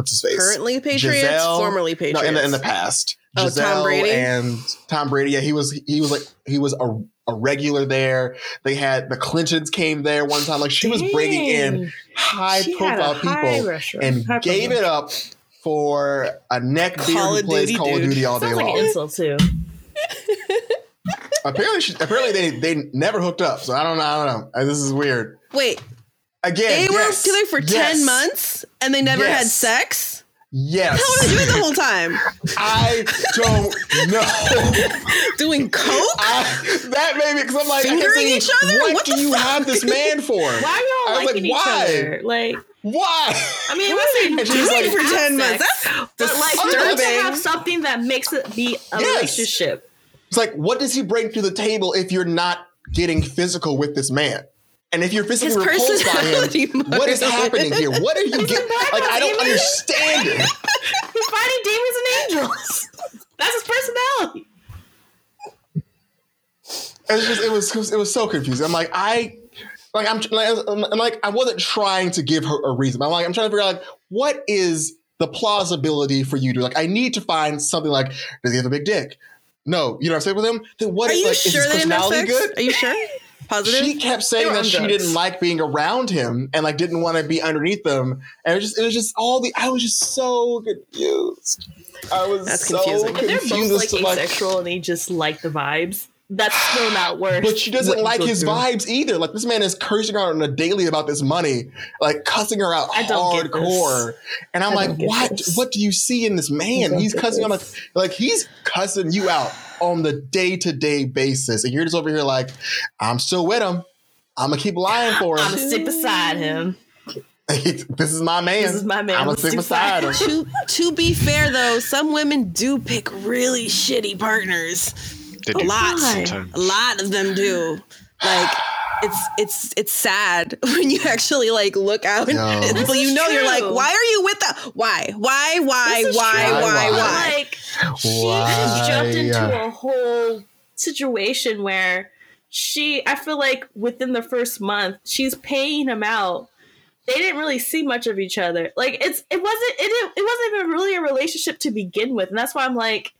what's his face? Currently Patriots, Giselle- formerly Patriots. No, in the in the past. Oh, Tom Brady? and Tom Brady. Yeah, he was he was like he was a, a regular there. They had the Clintons came there one time. Like she was bringing in high She profile high people restaurant- and high gave profile. it up for a neck beard who plays Duty Call of. Duty all day Sounds like long. an insult too. apparently, she, apparently they they never hooked up. So I don't know. I don't know. This is weird. Wait, Again, they were together for yes, 10 months and they never had sex? Yes, What were they doing the whole time? I don't know. Doing coke? I, that made me because I'm like, Fingering thinking, each other? What, What do you fuck? have this man for? Why are I y'all was liking like, each why? other? Like, Why? I mean, I'm saying And doing like- for 10 months. That's but like, you need to have something that makes it be a Yes. relationship. It's like, what does he bring to the table if you're not getting physical with this man? And if you're physically His repulsed by him, what is happening here? What are you getting? Like, I don't understand it. He's fighting demons and angels. That's his personality. It's just it was it was so confusing. I'm like I like I'm I'm like I wasn't trying to give her a reason. I'm like I'm trying to figure out like what is the plausibility for you to like I need to find something like does he have a big dick? No, you know what I'm saying with him. Then what Are is you like sure is his personality good? Are you sure? Positive? She kept saying that she drugs. didn't like being around him and like didn't want to be underneath them. And it was just it was just all the I was just so confused. I was That's so confusing. If they're confused both like to, like asexual and they just like the vibes, that's still not worth. But she doesn't like his through. vibes either. Like this man is cursing her on a daily about this money, like cussing her out I don't hardcore. And I'm I like, what? this. What do you see in this man? He's cussing on like, like he's cussing you out on the day to day basis, and you're just over here like, I'm still with him. I'm gonna keep lying for him. I'm gonna sit beside him. this is my man. This is my man. I'm gonna Let's stick do beside him. to, to be fair, though, some women do pick really shitty partners. They A lot. sometimes. A lot of them do. Like, it's it's it's sad when you actually like look out and No. and This you is know you're like, why are you with that? Why? Why? Why? Why? Why? Why? Why? Like she Why? just jumped into Yeah. a whole situation where she I feel like within the first month she's paying him out. They didn't really see much of each other. Like it's it wasn't it didn't- it wasn't even really a relationship to begin with, and that's why I'm like.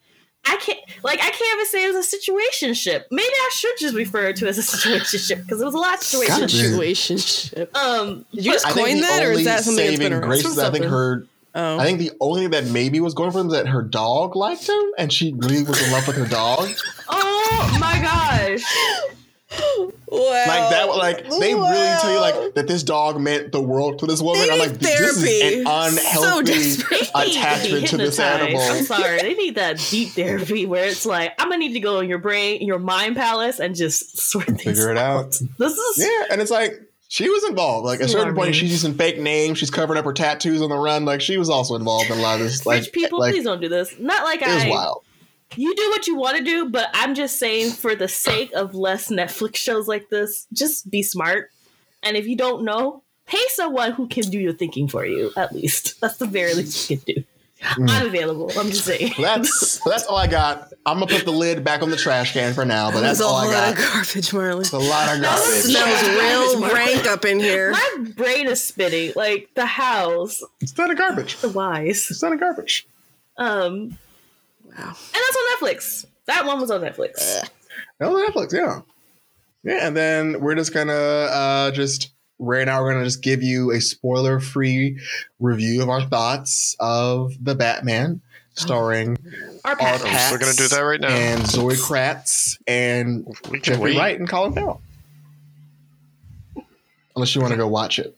I can't like I can't even say it was a situationship. Maybe I should just refer to it as a situationship because it was a lot of Gotta situationship. Um, Did you just I think coin that, or is that something that's been saving around? grace is I think Something. her Oh. I think the only thing that maybe was going for him is that her dog liked him and she really was in love with her dog. oh my gosh! Wow. Like that, like they really tell you like that this dog meant the world to this woman. They I'm need like, this is an unhealthy desperate. They need attachment to this hypnotized. animal. I'm sorry, they need that deep therapy where it's like I'm gonna need to go in your brain, your mind palace, and just sort things Figure it out. This is Yeah, and it's like she was involved. Like at a certain point, she's using fake names. She's covering up her tattoos on the run. Like she was also involved in a lot of this. Like, rich people. like please don't do this. Not like it was I. wild. You do what you want to do, but I'm just saying for the sake of less Netflix shows like this, just be smart. And if you don't know, pay someone who can do your thinking for you. At least that's the very least you can do. Mm. I'm available. I'm just saying. That's that's all I got. I'm gonna put the lid back on the trash can for now, but that's There's a all I lot got. of garbage, Marley. It's a lot of That garbage. smells real rank up in here. My brain is spinning. Like the hows, It's not a garbage. the whys. It's not a garbage. Um, Wow. and that's on Netflix. That one was on Netflix. No Netflix, yeah. Yeah, and then we're just gonna uh just right now we're gonna just give you a spoiler free review of our thoughts of the Batman, oh. starring Our Art path. We're gonna do that right now. and Zoe Kravitz and We can Jeffrey wait. Wright and Colin Farrell. Unless you want to go watch it.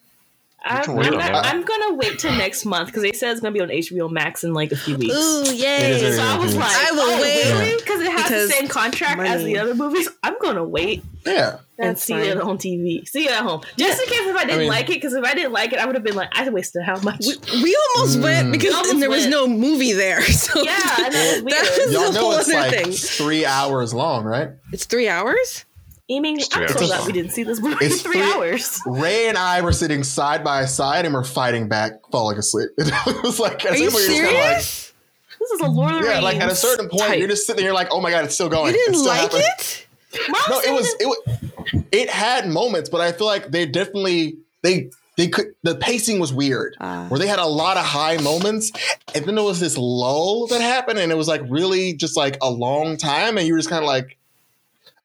I'm, I'm, on not- I'm gonna wait till next month because they said it's gonna be on HBO Max in like a few weeks. Ooh, yay! So I was like, I will oh, wait. really? Because it has Because the same contract as the other movies. I'm gonna wait Yeah. and That's see fine. it on TV. See it at home, just in case if I didn't mean- like it. Because if I didn't like it, I would have been like, I wasted how much? We, we almost Mm. went because almost there was no movie there. So Yeah, and that was weird. that was Y'all a know whole it's other like thing. three hours long, right? It's three hours. Aiming, I'm so glad we didn't see this movie in It's three three- hours. Ray and I were sitting side by side and we're fighting back, falling asleep. It was like, Are you everybody like- serious? This is a Lord of the yeah, Rings. like at a certain point, type. you're just sitting there, you're like, oh my god, it's still going. you didn't It's like happening. it? Mom No, it was it was it had moments, but I feel like they definitely they they could the pacing was weird. Ah. where they had a lot of high moments, and then there was this lull that happened, and it was like really just like a long time, and you were just kind of like,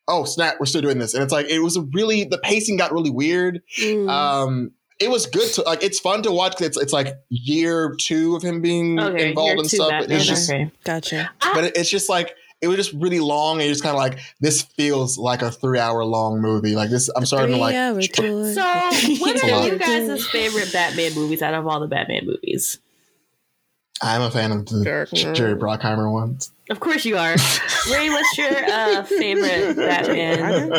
"Oh snap, we're still doing this," and it's like it was a really the pacing got really weird. Mm. Um, it was good to like it's fun to watch 'cause it's it's like year two of him being okay, involved you're in stuff, but it's just okay. gotcha. but it- it's just like it was just really long, and you're just kind of like this feels like a three hour long movie. Like this, I'm starting to like. Three-hour tour. So, what It's are you guys' favorite Batman movies out of all the Batman movies? I'm a fan of the Dark Jerry Bruckheimer ones. Of course you are. Ray, what's your uh, favorite Batman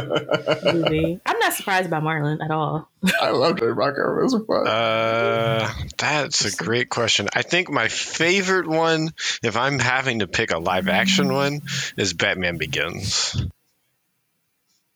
movie? I'm not surprised by Marlon at all. I love Jerry Bruckheimer. Those are fun. Uh, that's a great question. I think my favorite one, if I'm having to pick a live action one, is Batman Begins.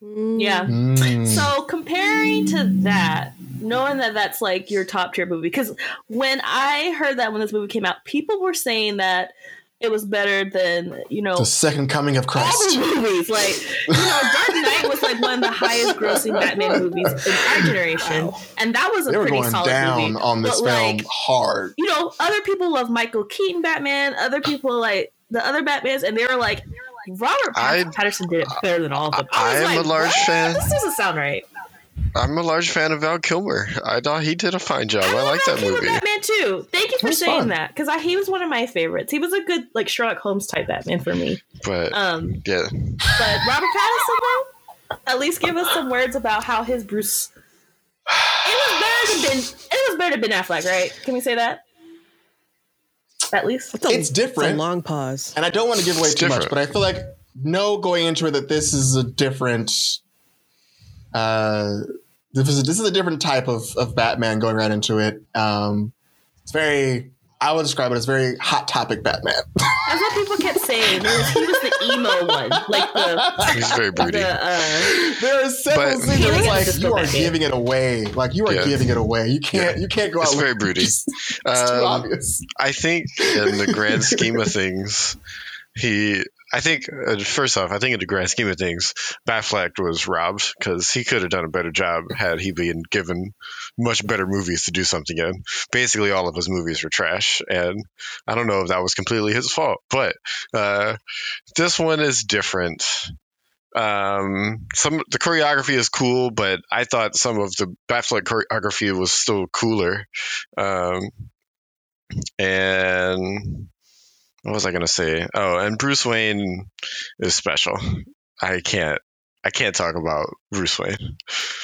Yeah. Mm. So comparing to that, knowing that that's like your top tier movie, because when I heard that when this movie came out, people were saying that it was better than you know the second coming of all Christ. the movies. Like you know, Dark Knight was like one of the highest grossing Batman movies in our generation, and that was a They were pretty going solid down movie. on this But, film like, hard. you know, other people love Michael Keaton Batman. Other people like the other Batmans, and they were like, Robert I- Pattinson did it better than all of them. I, I was am like, a large "What? fan. This doesn't sound right. I'm a large fan of Val Kilmer. I thought he did a fine job. I, love like Val that Kilmer movie. Batman too. Thank you for saying fun. that because he was one of my favorites. He was a good like Sherlock Holmes type Batman for me. But Um, yeah, but Robert Pattinson though, at least give us some words about how his Bruce. It was better than Ben. It was better than Ben Affleck, right? Can we say that? At least. That's a- It's different. a long pause. And I don't want to give away It's too much, but I feel like no going into it that this is a different uh this is a, this is a different type of, of Batman going right into it. Um it's very I would describe it as very hot topic Batman. That's what people kept saying. Was, he was the emo one, like the he's very broody. the. Uh, there are several But- scenes where it's like you are back giving it away. Like you are Yeah. giving it away. You can't you can't go out It's with- very broody. It's, it's too Um, obvious. I think in the grand scheme of things, he. I think uh, first off, I think in the grand scheme of things, Batfleck was robbed because he could have done a better job had he been given much better movies to do something in. Basically, all of his movies were trash, and I don't know if that was completely his fault. But uh, this one is different. Um, some the choreography is cool, but I thought some of the Batfleck choreography was still cooler. Um, and what was I gonna say? Oh, and Bruce Wayne is special. I can't. I can't talk about Bruce Wayne. he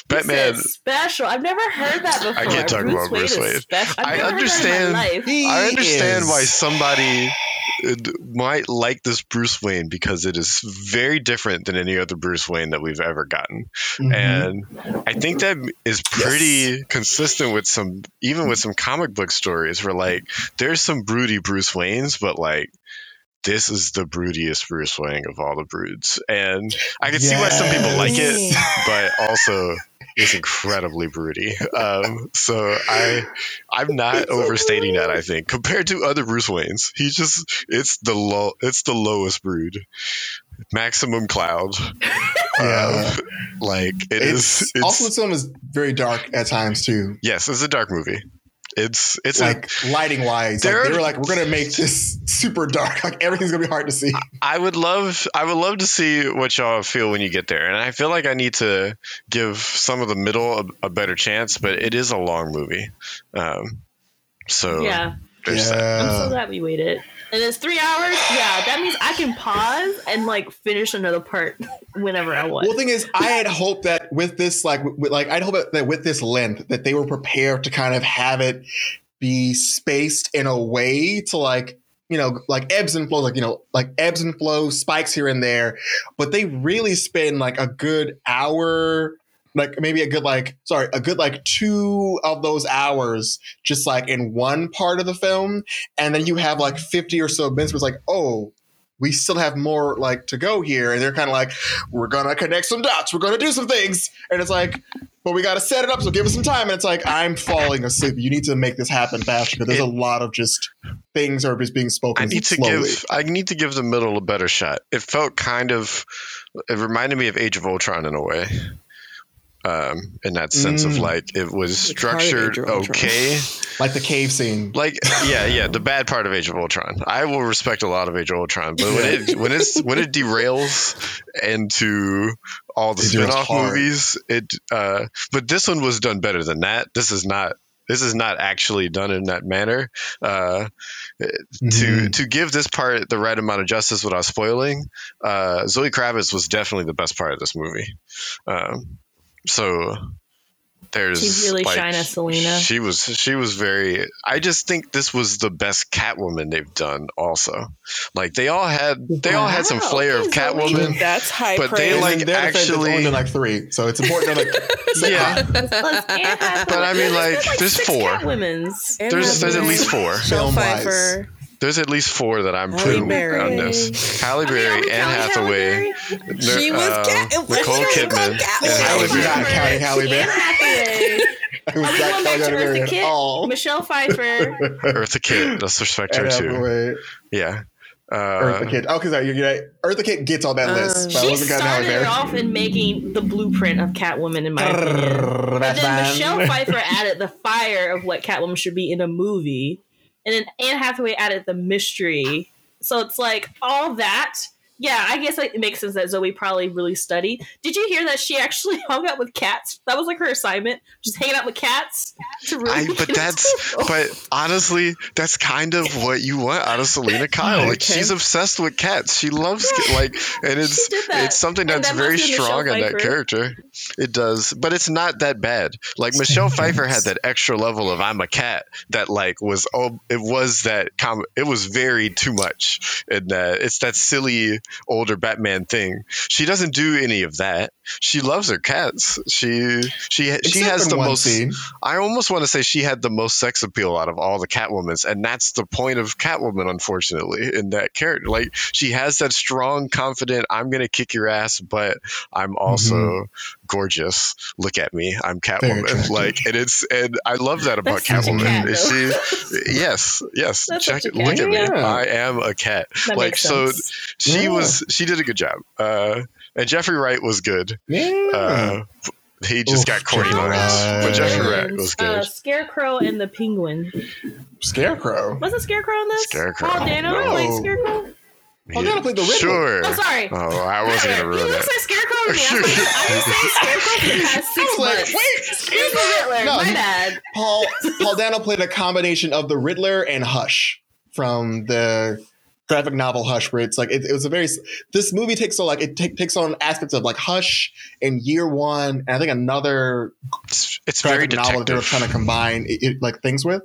Batman. special. I've never heard that before. I can't talk Bruce about Bruce Wayne is Wayne. I've I never understand- Heard that in my life. He I understand is- why somebody might like this Bruce Wayne because it is very different than any other Bruce Wayne that we've ever gotten. Mhm. and I think that is pretty consistent with some, even with some comic book stories, where like there's some broody Bruce Waynes, but like this is the broodiest Bruce Wayne of all the broods, and I can see why some people like it, but also it's incredibly broody. Um, so I, I'm not overstating that. I think compared to other Bruce Waynes, he just it's the low, it's the lowest brood, maximum cloud. Yeah. Um, like it it's, is. It's, also this film is very dark at times too. yes, it's a dark movie. It's it's like lighting wise. Like they were like, we're gonna make this super dark. Like everything's gonna be hard to see. I would love I would love to see what y'all feel when you get there, and I feel like I need to give some of the middle a, a better chance, but it is a long movie. Um, so Yeah, there's that. I'm so glad we waited. And it's three hours. Yeah, that means I can pause and like finish another part whenever I want. Well, the thing is, I had hoped that with this, like, with, like I'd hope that, that with this length, that they were prepared to kind of have it be spaced in a way to like, you know, like ebbs and flows, like you know, like ebbs and flows, spikes here and there. But they really spend like a good hour, like maybe a good like, sorry, a good like two of those hours just like in one part of the film, and then you have like fifty or so minutes where it's like, oh. we still have more like to go here. And they're kind of like, we're gonna connect some dots, we're gonna do some things. And it's like, but we gotta set it up, so give us some time. And it's like, I'm falling asleep. You need to make this happen faster because there's a lot of just things are just being spoken. I need to give I need to give the middle a better shot. It felt kind of it reminded me of Age of Ultron in a way. Um, in that sense of Mm. like it was Which structured Age of Ultron? okay. like the cave scene. Like yeah, yeah, the bad part of Age of Ultron. I will respect a lot of Age of Ultron, but when it when it's when it derails into all the It derails spin-off movies, it uh but this one was done better than that. This is not this is not actually done in that manner. Uh to Mhm. to give this part the right amount of justice without spoiling, uh, Zoe Kravitz was definitely the best part of this movie. Um, so there's She really like, shine Selina. She was she was very. I just think this was the best Catwoman they've done. Also, like they all had they all had some flair of okay, Zoe. Catwoman. That's high But they, praise. like, And their defense, it's actually- only like three, so it's important to like. say, Yeah. Let's- Anne Hathaway- But I mean, there's like, there's four. Catwomen's. There's there's at least four. Michelle Film-wise. Pfeiffer. There's at least four that I'm Halle putting Berry. on this. Halle I mean, Berry, we Anne Hathaway, Halle She was uh, Cat- it was Nicole literally Kidman, called and Halle We're not Berry. counting Halle Berry. Anne Hathaway. Who's Are we that going back to Halle Eartha Kitt? all? Michelle Pfeiffer. Eartha Kitt. Let's respect her too. Yeah. Uh, Eartha Kitt. Oh, because you're, you're right. Eartha Kitt gets on that Uh, list. But I she wasn't counting Halle started Berry. off in making the blueprint of Catwoman, in my opinion. And then. Michelle Pfeiffer added the fire of what Catwoman should be in a movie, and then Anne Hathaway added the mystery. So it's like all that. Yeah, I guess like, it makes sense that Zoe probably really studied. Did you hear that she actually hung out with cats? That was like her assignment, just hanging out with cats to really. I, but that's but honestly, that's kind of what you want out of Selina Kyle. Like Okay. she's obsessed with cats. She loves Yeah. like, and it's She did that. it's something that's that very must be Michelle strong in that character. It does, but it's not that bad. Like Michelle Pfeiffer had that extra level of I'm a cat that like was oh it was that com- it was very too much and that it's that silly older Batman thing. She doesn't do any of that. She loves her cats. She she she has the most. scene. I almost want to say she had the most sex appeal out of all the Catwomans, and that's the point of Catwoman, unfortunately, in that character. Like she has that strong, confident, "I'm gonna kick your ass," but I'm also gorgeous. Look at me, I'm Catwoman. Like, and it's and I love that about That's Catwoman. cat, Is she? Yes, yes. That's Check it. Look cat. at me. Yeah. I am a cat. That like makes so, sense. she Yeah. was. She did a good job. Uh, and Jeffrey Wright was good. Yeah. Uh, he just Oof, got corny Jeffrey lines, but Wright. Jeffrey Wright was good. Uh, Scarecrow and the Penguin. Scarecrow. Was it Scarecrow in this? Scarecrow. Paul Dano No. played Scarecrow. Oh, Dano played the Riddler. Sure. Oh, sorry. Oh, I wasn't gonna He ruin looks that. like Scarecrow to me. I was like, I didn't Scarecrow for the past six I like, months. wait, He's the Riddler. No, My bad. Paul Paul Dano played a combination of the Riddler and Hush from the graphic novel Hush, where it's like it, it was a very this movie takes so like it take, takes on aspects of like Hush in Year One, and I think another It's, it's very graphic novel that they were trying to combine it, it- like things with.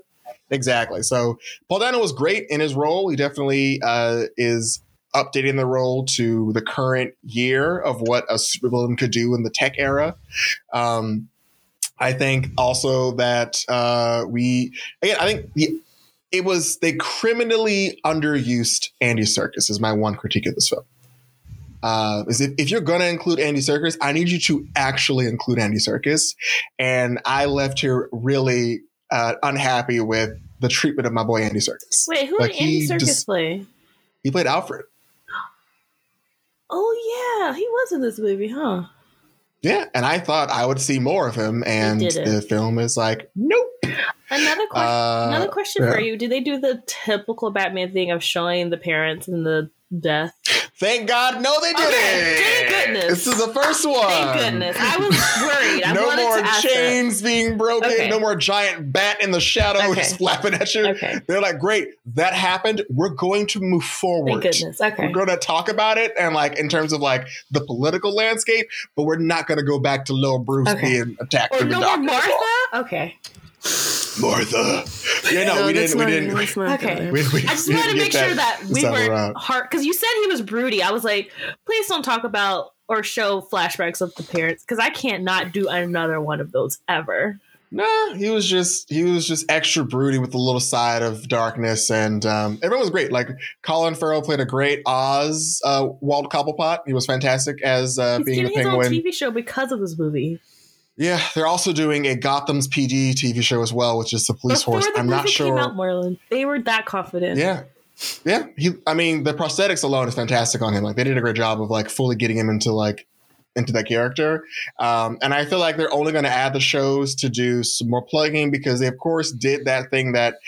Exactly. So Paul Dano was great in his role. He definitely uh, is updating the role to the current year of what a supervillain could do in the tech era. Um, I think also that uh, we again, I think the it was they criminally underused Andy Serkis is my one critique of this film. Uh, is if, if you're gonna include Andy Serkis, I need you to actually include Andy Serkis. And I left here really uh, unhappy with the treatment of my boy Andy Serkis. Wait, who Like, did Andy Serkis play? He played Alfred. Oh yeah, he was in this movie, huh? Yeah, and I thought I would see more of him, and the film is like, nope. Another question. Uh, Another question yeah. for you: Do they do the typical Batman thing of showing the parents and the death? Thank God, no, they didn't. Okay, thank goodness. This is the first one. Thank goodness. I was worried. I no more to ask that. chains being broken. Okay. No more giant bat in the shadow Okay. just flapping at you. Okay. They're like, great, that happened. We're going to move forward. Thank goodness. Okay. We're going to talk about it and like in terms of like the political landscape, but we're not going to go back to little Bruce being attacked. Or no more. Martha. Okay. Martha. Yeah, no, we didn't. We didn't. that's Okay. We, we, I just wanted to make get sure that we were around. hard because you said he was broody. I was like, please don't talk about or show flashbacks of the parents because I can't not do another one of those ever. Nah, he was just he was just extra broody with a little side of darkness, and um, everyone was great. Like Colin Farrell played a great Oz, uh, Walt Cobblepot. He was fantastic as uh, He's being the getting his own Penguin. TV show because of this movie. Yeah, they're also doing a Gotham's PD TV show as well, which is the police Before force. the I'm not came out, sure. Marlon, they were that confident. Yeah. Yeah, he. I mean, the prosthetics alone is fantastic on him. Like they did a great job of like fully getting him into like into that character. Um, and I feel like they're only going to add the shows to do some more plugging because they, of course, did that thing that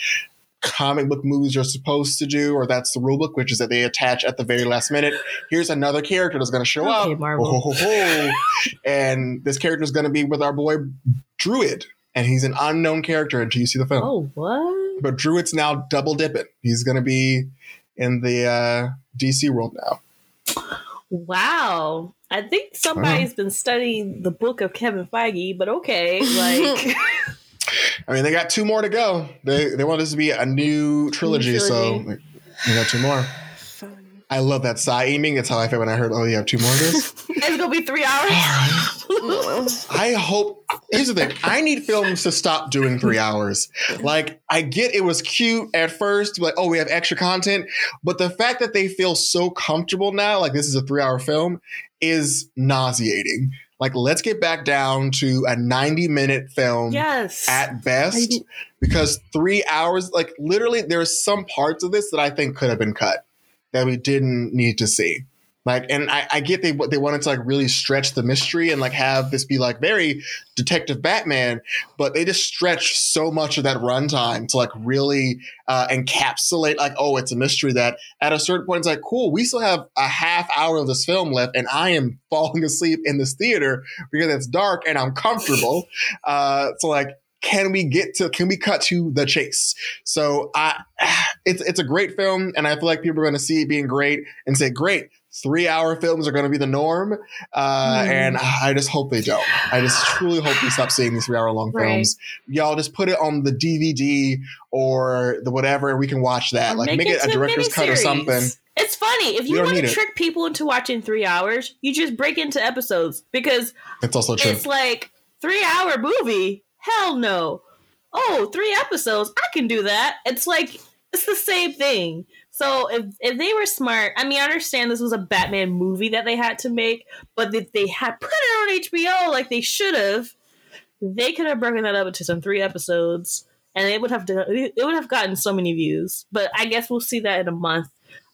comic book movies are supposed to do, or that's the rule book, which is that they attach at the very last minute. Here's another character that's going to show Okay, up. Marvel. Oh, ho, ho, ho. and this character is going to be with our boy Druig, and he's an unknown character until you see the film. Oh, what? But Druig's now double dipping. He's going to be in the uh, DC world now. Wow. I think somebody's been studying the book of Kevin Feige, but okay. Like, I mean, they got two more to go. They they want this to be a new trilogy, so trilogy. we got two more. Fun. I love that sigh aiming. That's how I felt when I heard, oh, you have two more of this. it's gonna be three hours. I hope. Here's the thing. I need films to stop doing three hours. Like, I get it was cute at first, like, oh, we have extra content, but the fact that they feel so comfortable now, like this is a three-hour film, is nauseating. Like, let's get back down to a 90-minute film yes. at best, because three hours, like, literally, there's some parts of this that I think could have been cut that we didn't need to see. Like, and I, I get they they wanted to like really stretch the mystery and like have this be like very Detective Batman, but they just stretch so much of that runtime to like really uh, encapsulate like, oh, it's a mystery that at a certain point it's like, cool, we still have a half hour of this film left, and I am falling asleep in this theater because it's dark and I'm comfortable. uh, so like can we get to can we cut to the chase so i it's it's a great film and i feel like people are going to see it being great and say great three hour films are going to be the norm uh, Hmm. and i just hope they don't i just truly hope we stop seeing these three hour long Right. films y'all just put it on the dvd or the whatever and we can watch that Or like make, it a into director's cut or something It's funny if you want to need it. trick people into watching three hours, you just break into episodes because it's also true it's like three hour movie. Hell no. Oh, three episodes. I can do that. It's like it's the same thing. So if if they were smart, I mean, I understand this was a Batman movie that they had to make, but if they had put it on HBO like they should have, they could have broken that up into some three episodes, and it would have done, it would have gotten so many views. But I guess we'll see that in a month.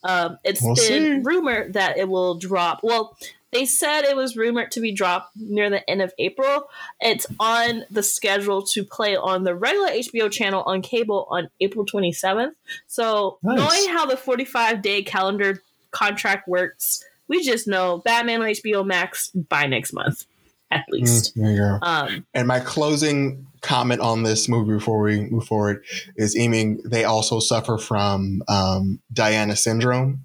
Um, it's We'll been see. rumored that it will drop. Well, they said it was rumored to be dropped near the end of April. It's on the schedule to play on the regular HBO channel on cable on April 27th. So, Nice. knowing how the 45 day calendar contract works, we just know Batman on HBO Max by next month, at least. Mm, there you go Um, And my closing comment on this movie before we move forward is aiming, they also suffer from um, Diana syndrome,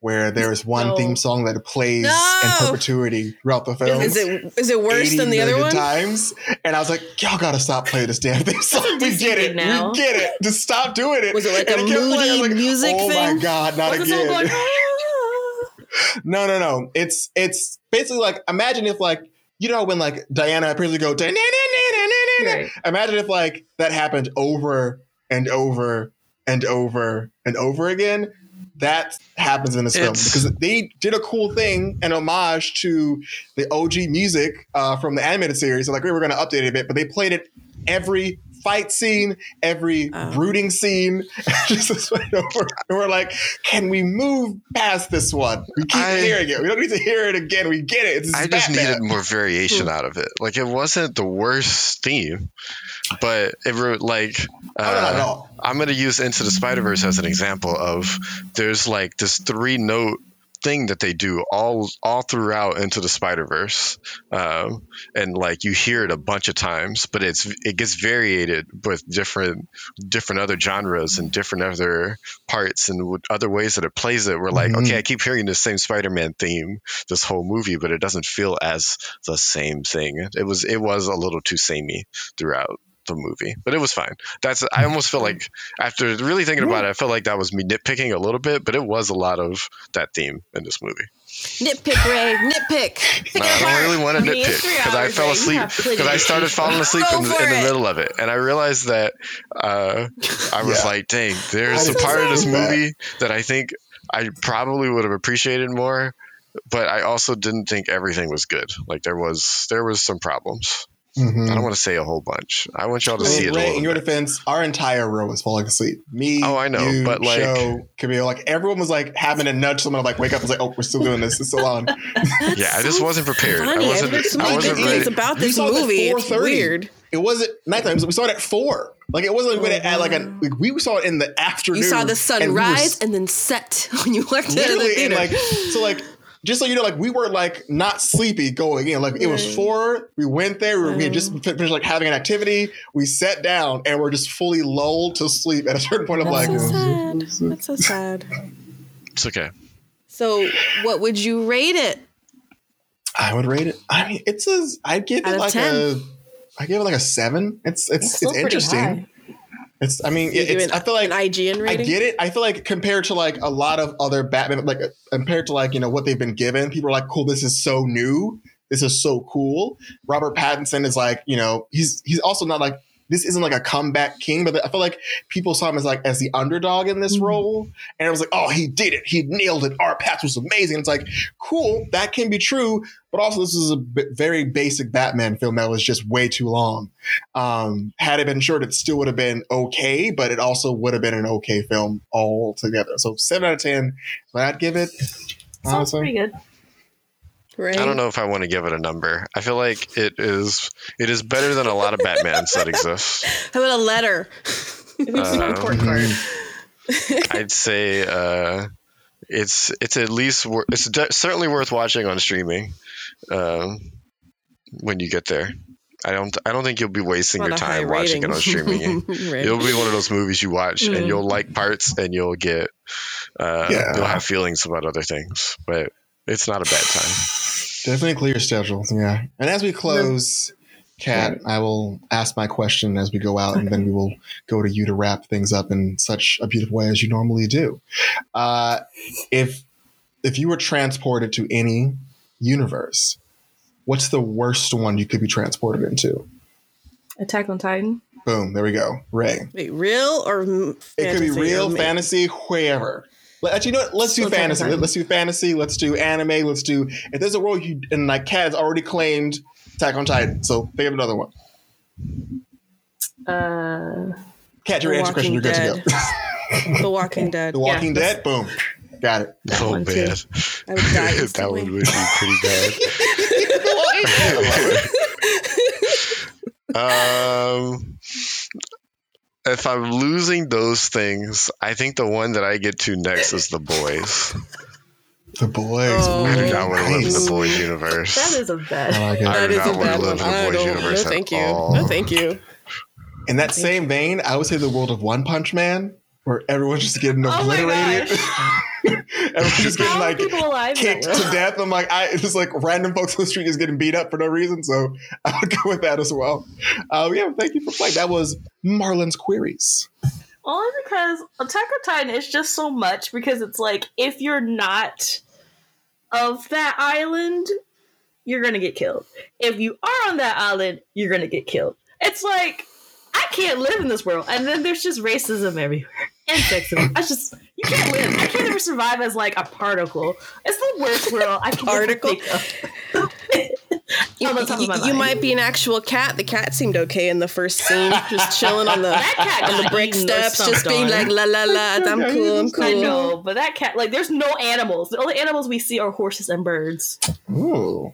where there's one No. theme song that plays No. in perpetuity throughout the film. Is it is it worse than the other one? times. And I was like, y'all gotta stop playing this damn thing. song. we get it. now. We get it. Just stop doing it. Was it like And a kept playing. I music oh thing? my God, not again. "Ah." No, no, no. It's it's basically like imagine if like you know when like Diana appears to go. Right. imagine if like that happened over and over and over and over again. That happens in this film because they did a cool thing, an homage to the OG music uh, from the animated series. So like we were going to update it a bit, but they played it every fight scene, every Oh. brooding scene. just this over. And we're like, can we move past this one? We keep I- hearing it. We don't need to hear it again. We get it. It's I just Batman. needed more variation out of it. Like it wasn't the worst theme, but it were like Oh, not at uh. I'm gonna use Into the Spider Verse as an example of there's like this three note thing that they do all all throughout Into the Spider Verse, um, and like you hear it a bunch of times, but it's it gets variated with different different other genres and different other parts and other ways that it plays it. We're like, Mhm. okay, I keep hearing the same Spider Man theme this whole movie, but it doesn't feel as the same thing. It was it was a little too samey throughout. The movie, but it was fine. That's I almost feel like after really thinking about it, I felt like that was me nitpicking a little bit, but it was a lot of that theme in this movie. Nitpick, Ray. Nitpick. No, I don't really want to I mean, it's nitpick because I fell asleep because I started falling asleep in, the- in the middle of it, and I realized that uh, I was Yeah. like, "Dang, there's a part of this so bad. movie that I think I probably would have appreciated more." But I also didn't think everything was good. Like there was there was some problems. Mhm. I don't want to say a whole bunch. I want y'all to I see it a Ray, little in your bit. defense, our entire row was falling asleep. Me, Oh, I know, you, but, like- Show, Camille, like everyone was like having to nudge someone to like wake up. and was like, oh, we're still doing this. It's still on. Yeah, I just wasn't prepared. I Funny. wasn't. There's I wasn't ready. things about this saw it at movie. It's weird. It wasn't nighttime. We saw it at four. Like it wasn't like at like a like we saw it in the afternoon. You saw the and sun we were and then set when you walked out of the literally in theater. like so like just so you know like we were like not sleepy going in like it was four we went there we, we had just finished like having an activity we sat down and we're just fully lulled to sleep at a certain point i'm like That's so sad. That's so sad. It's okay. So, what would you rate it? i would rate it i mean it's a i'd give Out it like 10. a i give it like a seven it's it's still it's, interesting high. It's i mean it, it's it i feel like an IGN I get it. I feel like compared to like a lot of other Batman, like uh, compared to like you know what they've been given, people are like, "Cool, this is so new. This is so cool." Robert Pattinson is like, you know, he's he's also not like this isn't like a comeback king, but I feel like people saw him as like as the underdog in this Mhm. role, and it was like, "Oh, he did it. He nailed it. R-Patz was amazing." It's like, cool, that can be true, but also this is a b- very basic Batman film that was just way too long. Um, had it been short, it still would have been okay, but it also would have been an okay film altogether. So seven out of ten, but I'd give it. Sounds pretty good. Right? I don't know if I want to give it a number. I feel like it is. It is better than a lot of Batmans that exist. How about a letter? It makes a report card. I'd say uh, it's it's at least wor- it's de- certainly worth watching on streaming um, when you get there. I don't I don't think you'll be wasting your time watching it on streaming. Right. It'll be one of those movies you watch and Mm. you'll like parts and you'll get uh, Yeah. you'll have feelings about other things, but it's not a bad time. definitely clear schedule. Yeah, and as we close. Kat, I will ask my question as we go out, and then we will go to you to wrap things up in such a beautiful way as you normally do. Uh, if if you were transported to any universe, what's the worst one you could be transported into? Attack on Titan. Boom, there we go. Ray. Wait, real or m- It could be real, fantasy, wherever. Let, actually, you know what? Let's do Let's fantasy. about. Let's do fantasy. Let's do anime. Let's do. If there's a world you and like Kat has already claimed Attack on Titan, so think of another one. Uh, Kat, your answer question. You're good to go. The Walking Dead. the Walking Yeah, Dead. Boom. Got it. oh one too. man, I would die that one would be pretty bad. um, if I'm losing those things, I think the one that I get to next is the boys. The boys. Oh, I do not want to live in the boys universe. that is a I bad. like. I That do not a want to bad live one. in the I boys don't. No, universe at thank you. all. No, thank you. In that same vein, I would say the world of One Punch Man, where everyone's just getting Oh my obliterated. everyone's just getting like kicked to death. I'm like, I it's just like random folks on the street is getting beat up for no reason. So I would go with that as well. Uh, yeah, thank you for playing. That was Marlon's queries. Only because Attack on Titan is just so much because it's like if you're not of that island, you're gonna get killed. If you are on that island, you're gonna get killed. It's like I can't live in this world, and then there's just racism everywhere and sexism. I just you can't live. I can't ever survive as like a particle. It's the worst world I can Particle? think of. You, On the top of you- you might be an actual cat. The cat seemed okay in the first scene, just chilling on the That on the brick steps, just stomped being on. like la la la. I'm cool. I'm cool. I know, but that cat like there's no animals. The only animals we see are horses and birds. Ooh.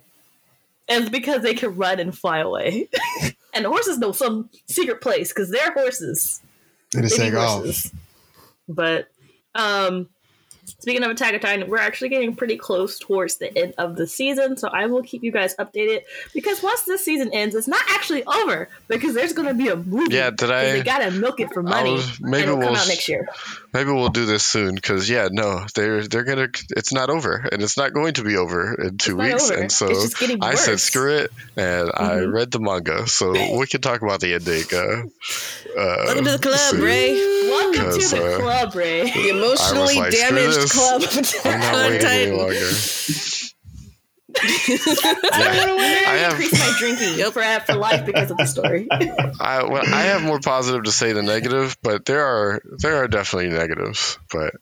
and it's because they can run and fly away. and the horses know some secret place because they're horses. They just They be take off. horses. But um, speaking of Attack on Titan, we're actually getting pretty close towards the end of the season, so I will keep you guys updated because once this season ends, it's not actually over because there's going to be a movie. Yeah, did I- They got to milk it for money. was- maybe we'll come out next year. maybe we'll do this soon because yeah, no, they're they're gonna. It's not over, and it's not going to be over in two weeks. over. And so It's just getting I said, screw it, and I Mhm. read the manga, so we can talk about the ending. Uh, uh, Welcome to the club, soon. Ray. Welcome to the uh, club, Ray. The emotionally like, screw damaged this. club. of I'm not Attack on waiting any longer. I, I I have- increase my drinking for, for life because of the story. I well, I have more positive to say than negative, but there are there are definitely negatives. But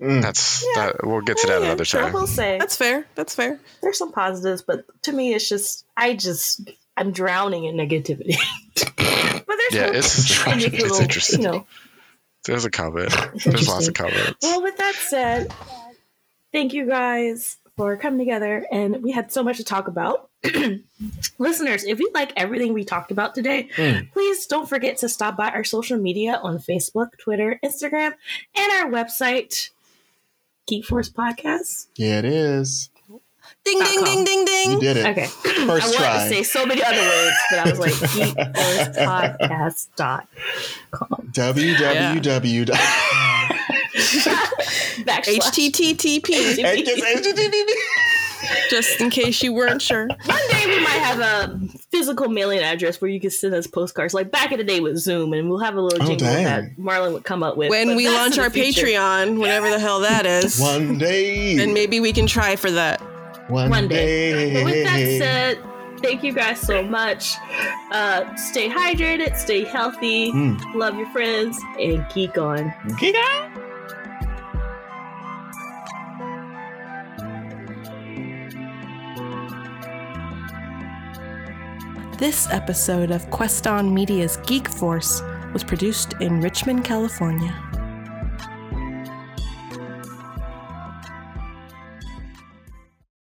Mm. that's Yeah. that. We'll get to that Yeah, another time. I will say That's fair. That's fair. there's some positives, but to me, it's just I just I'm drowning in negativity. but there's Yeah, hope it's in it's interesting. You know, There's a comment. There's lots of comments. Well, with that said, thank you guys for coming together, and we had so much to talk about. Listeners, if you like everything we talked about today, Mm. please don't forget to stop by our social media on Facebook, Twitter, Instagram, and our website, Geek Force Podcast. Yeah, it is. Ding, ding, ding, ding, ding. You did it. Okay. First I wanted to say so many other words, but I was like, geekforcepodcast.com. www. Backslash. HTTP. Just in case you weren't sure. One day we might have a physical mailing address where you can send us postcards, like back in the day with Zoom, and we'll have a little Oh, jingle dang. that Marlon would come up with. When But we launch our future. Patreon, whatever the hell that is, One day. then maybe we can try for that. One, One day. day. But with that said, thank you guys so much. Uh, stay hydrated, stay healthy, Mm. love your friends, and geek on. Geek out. This episode of Queston Media's Geek Force was produced in Richmond, California.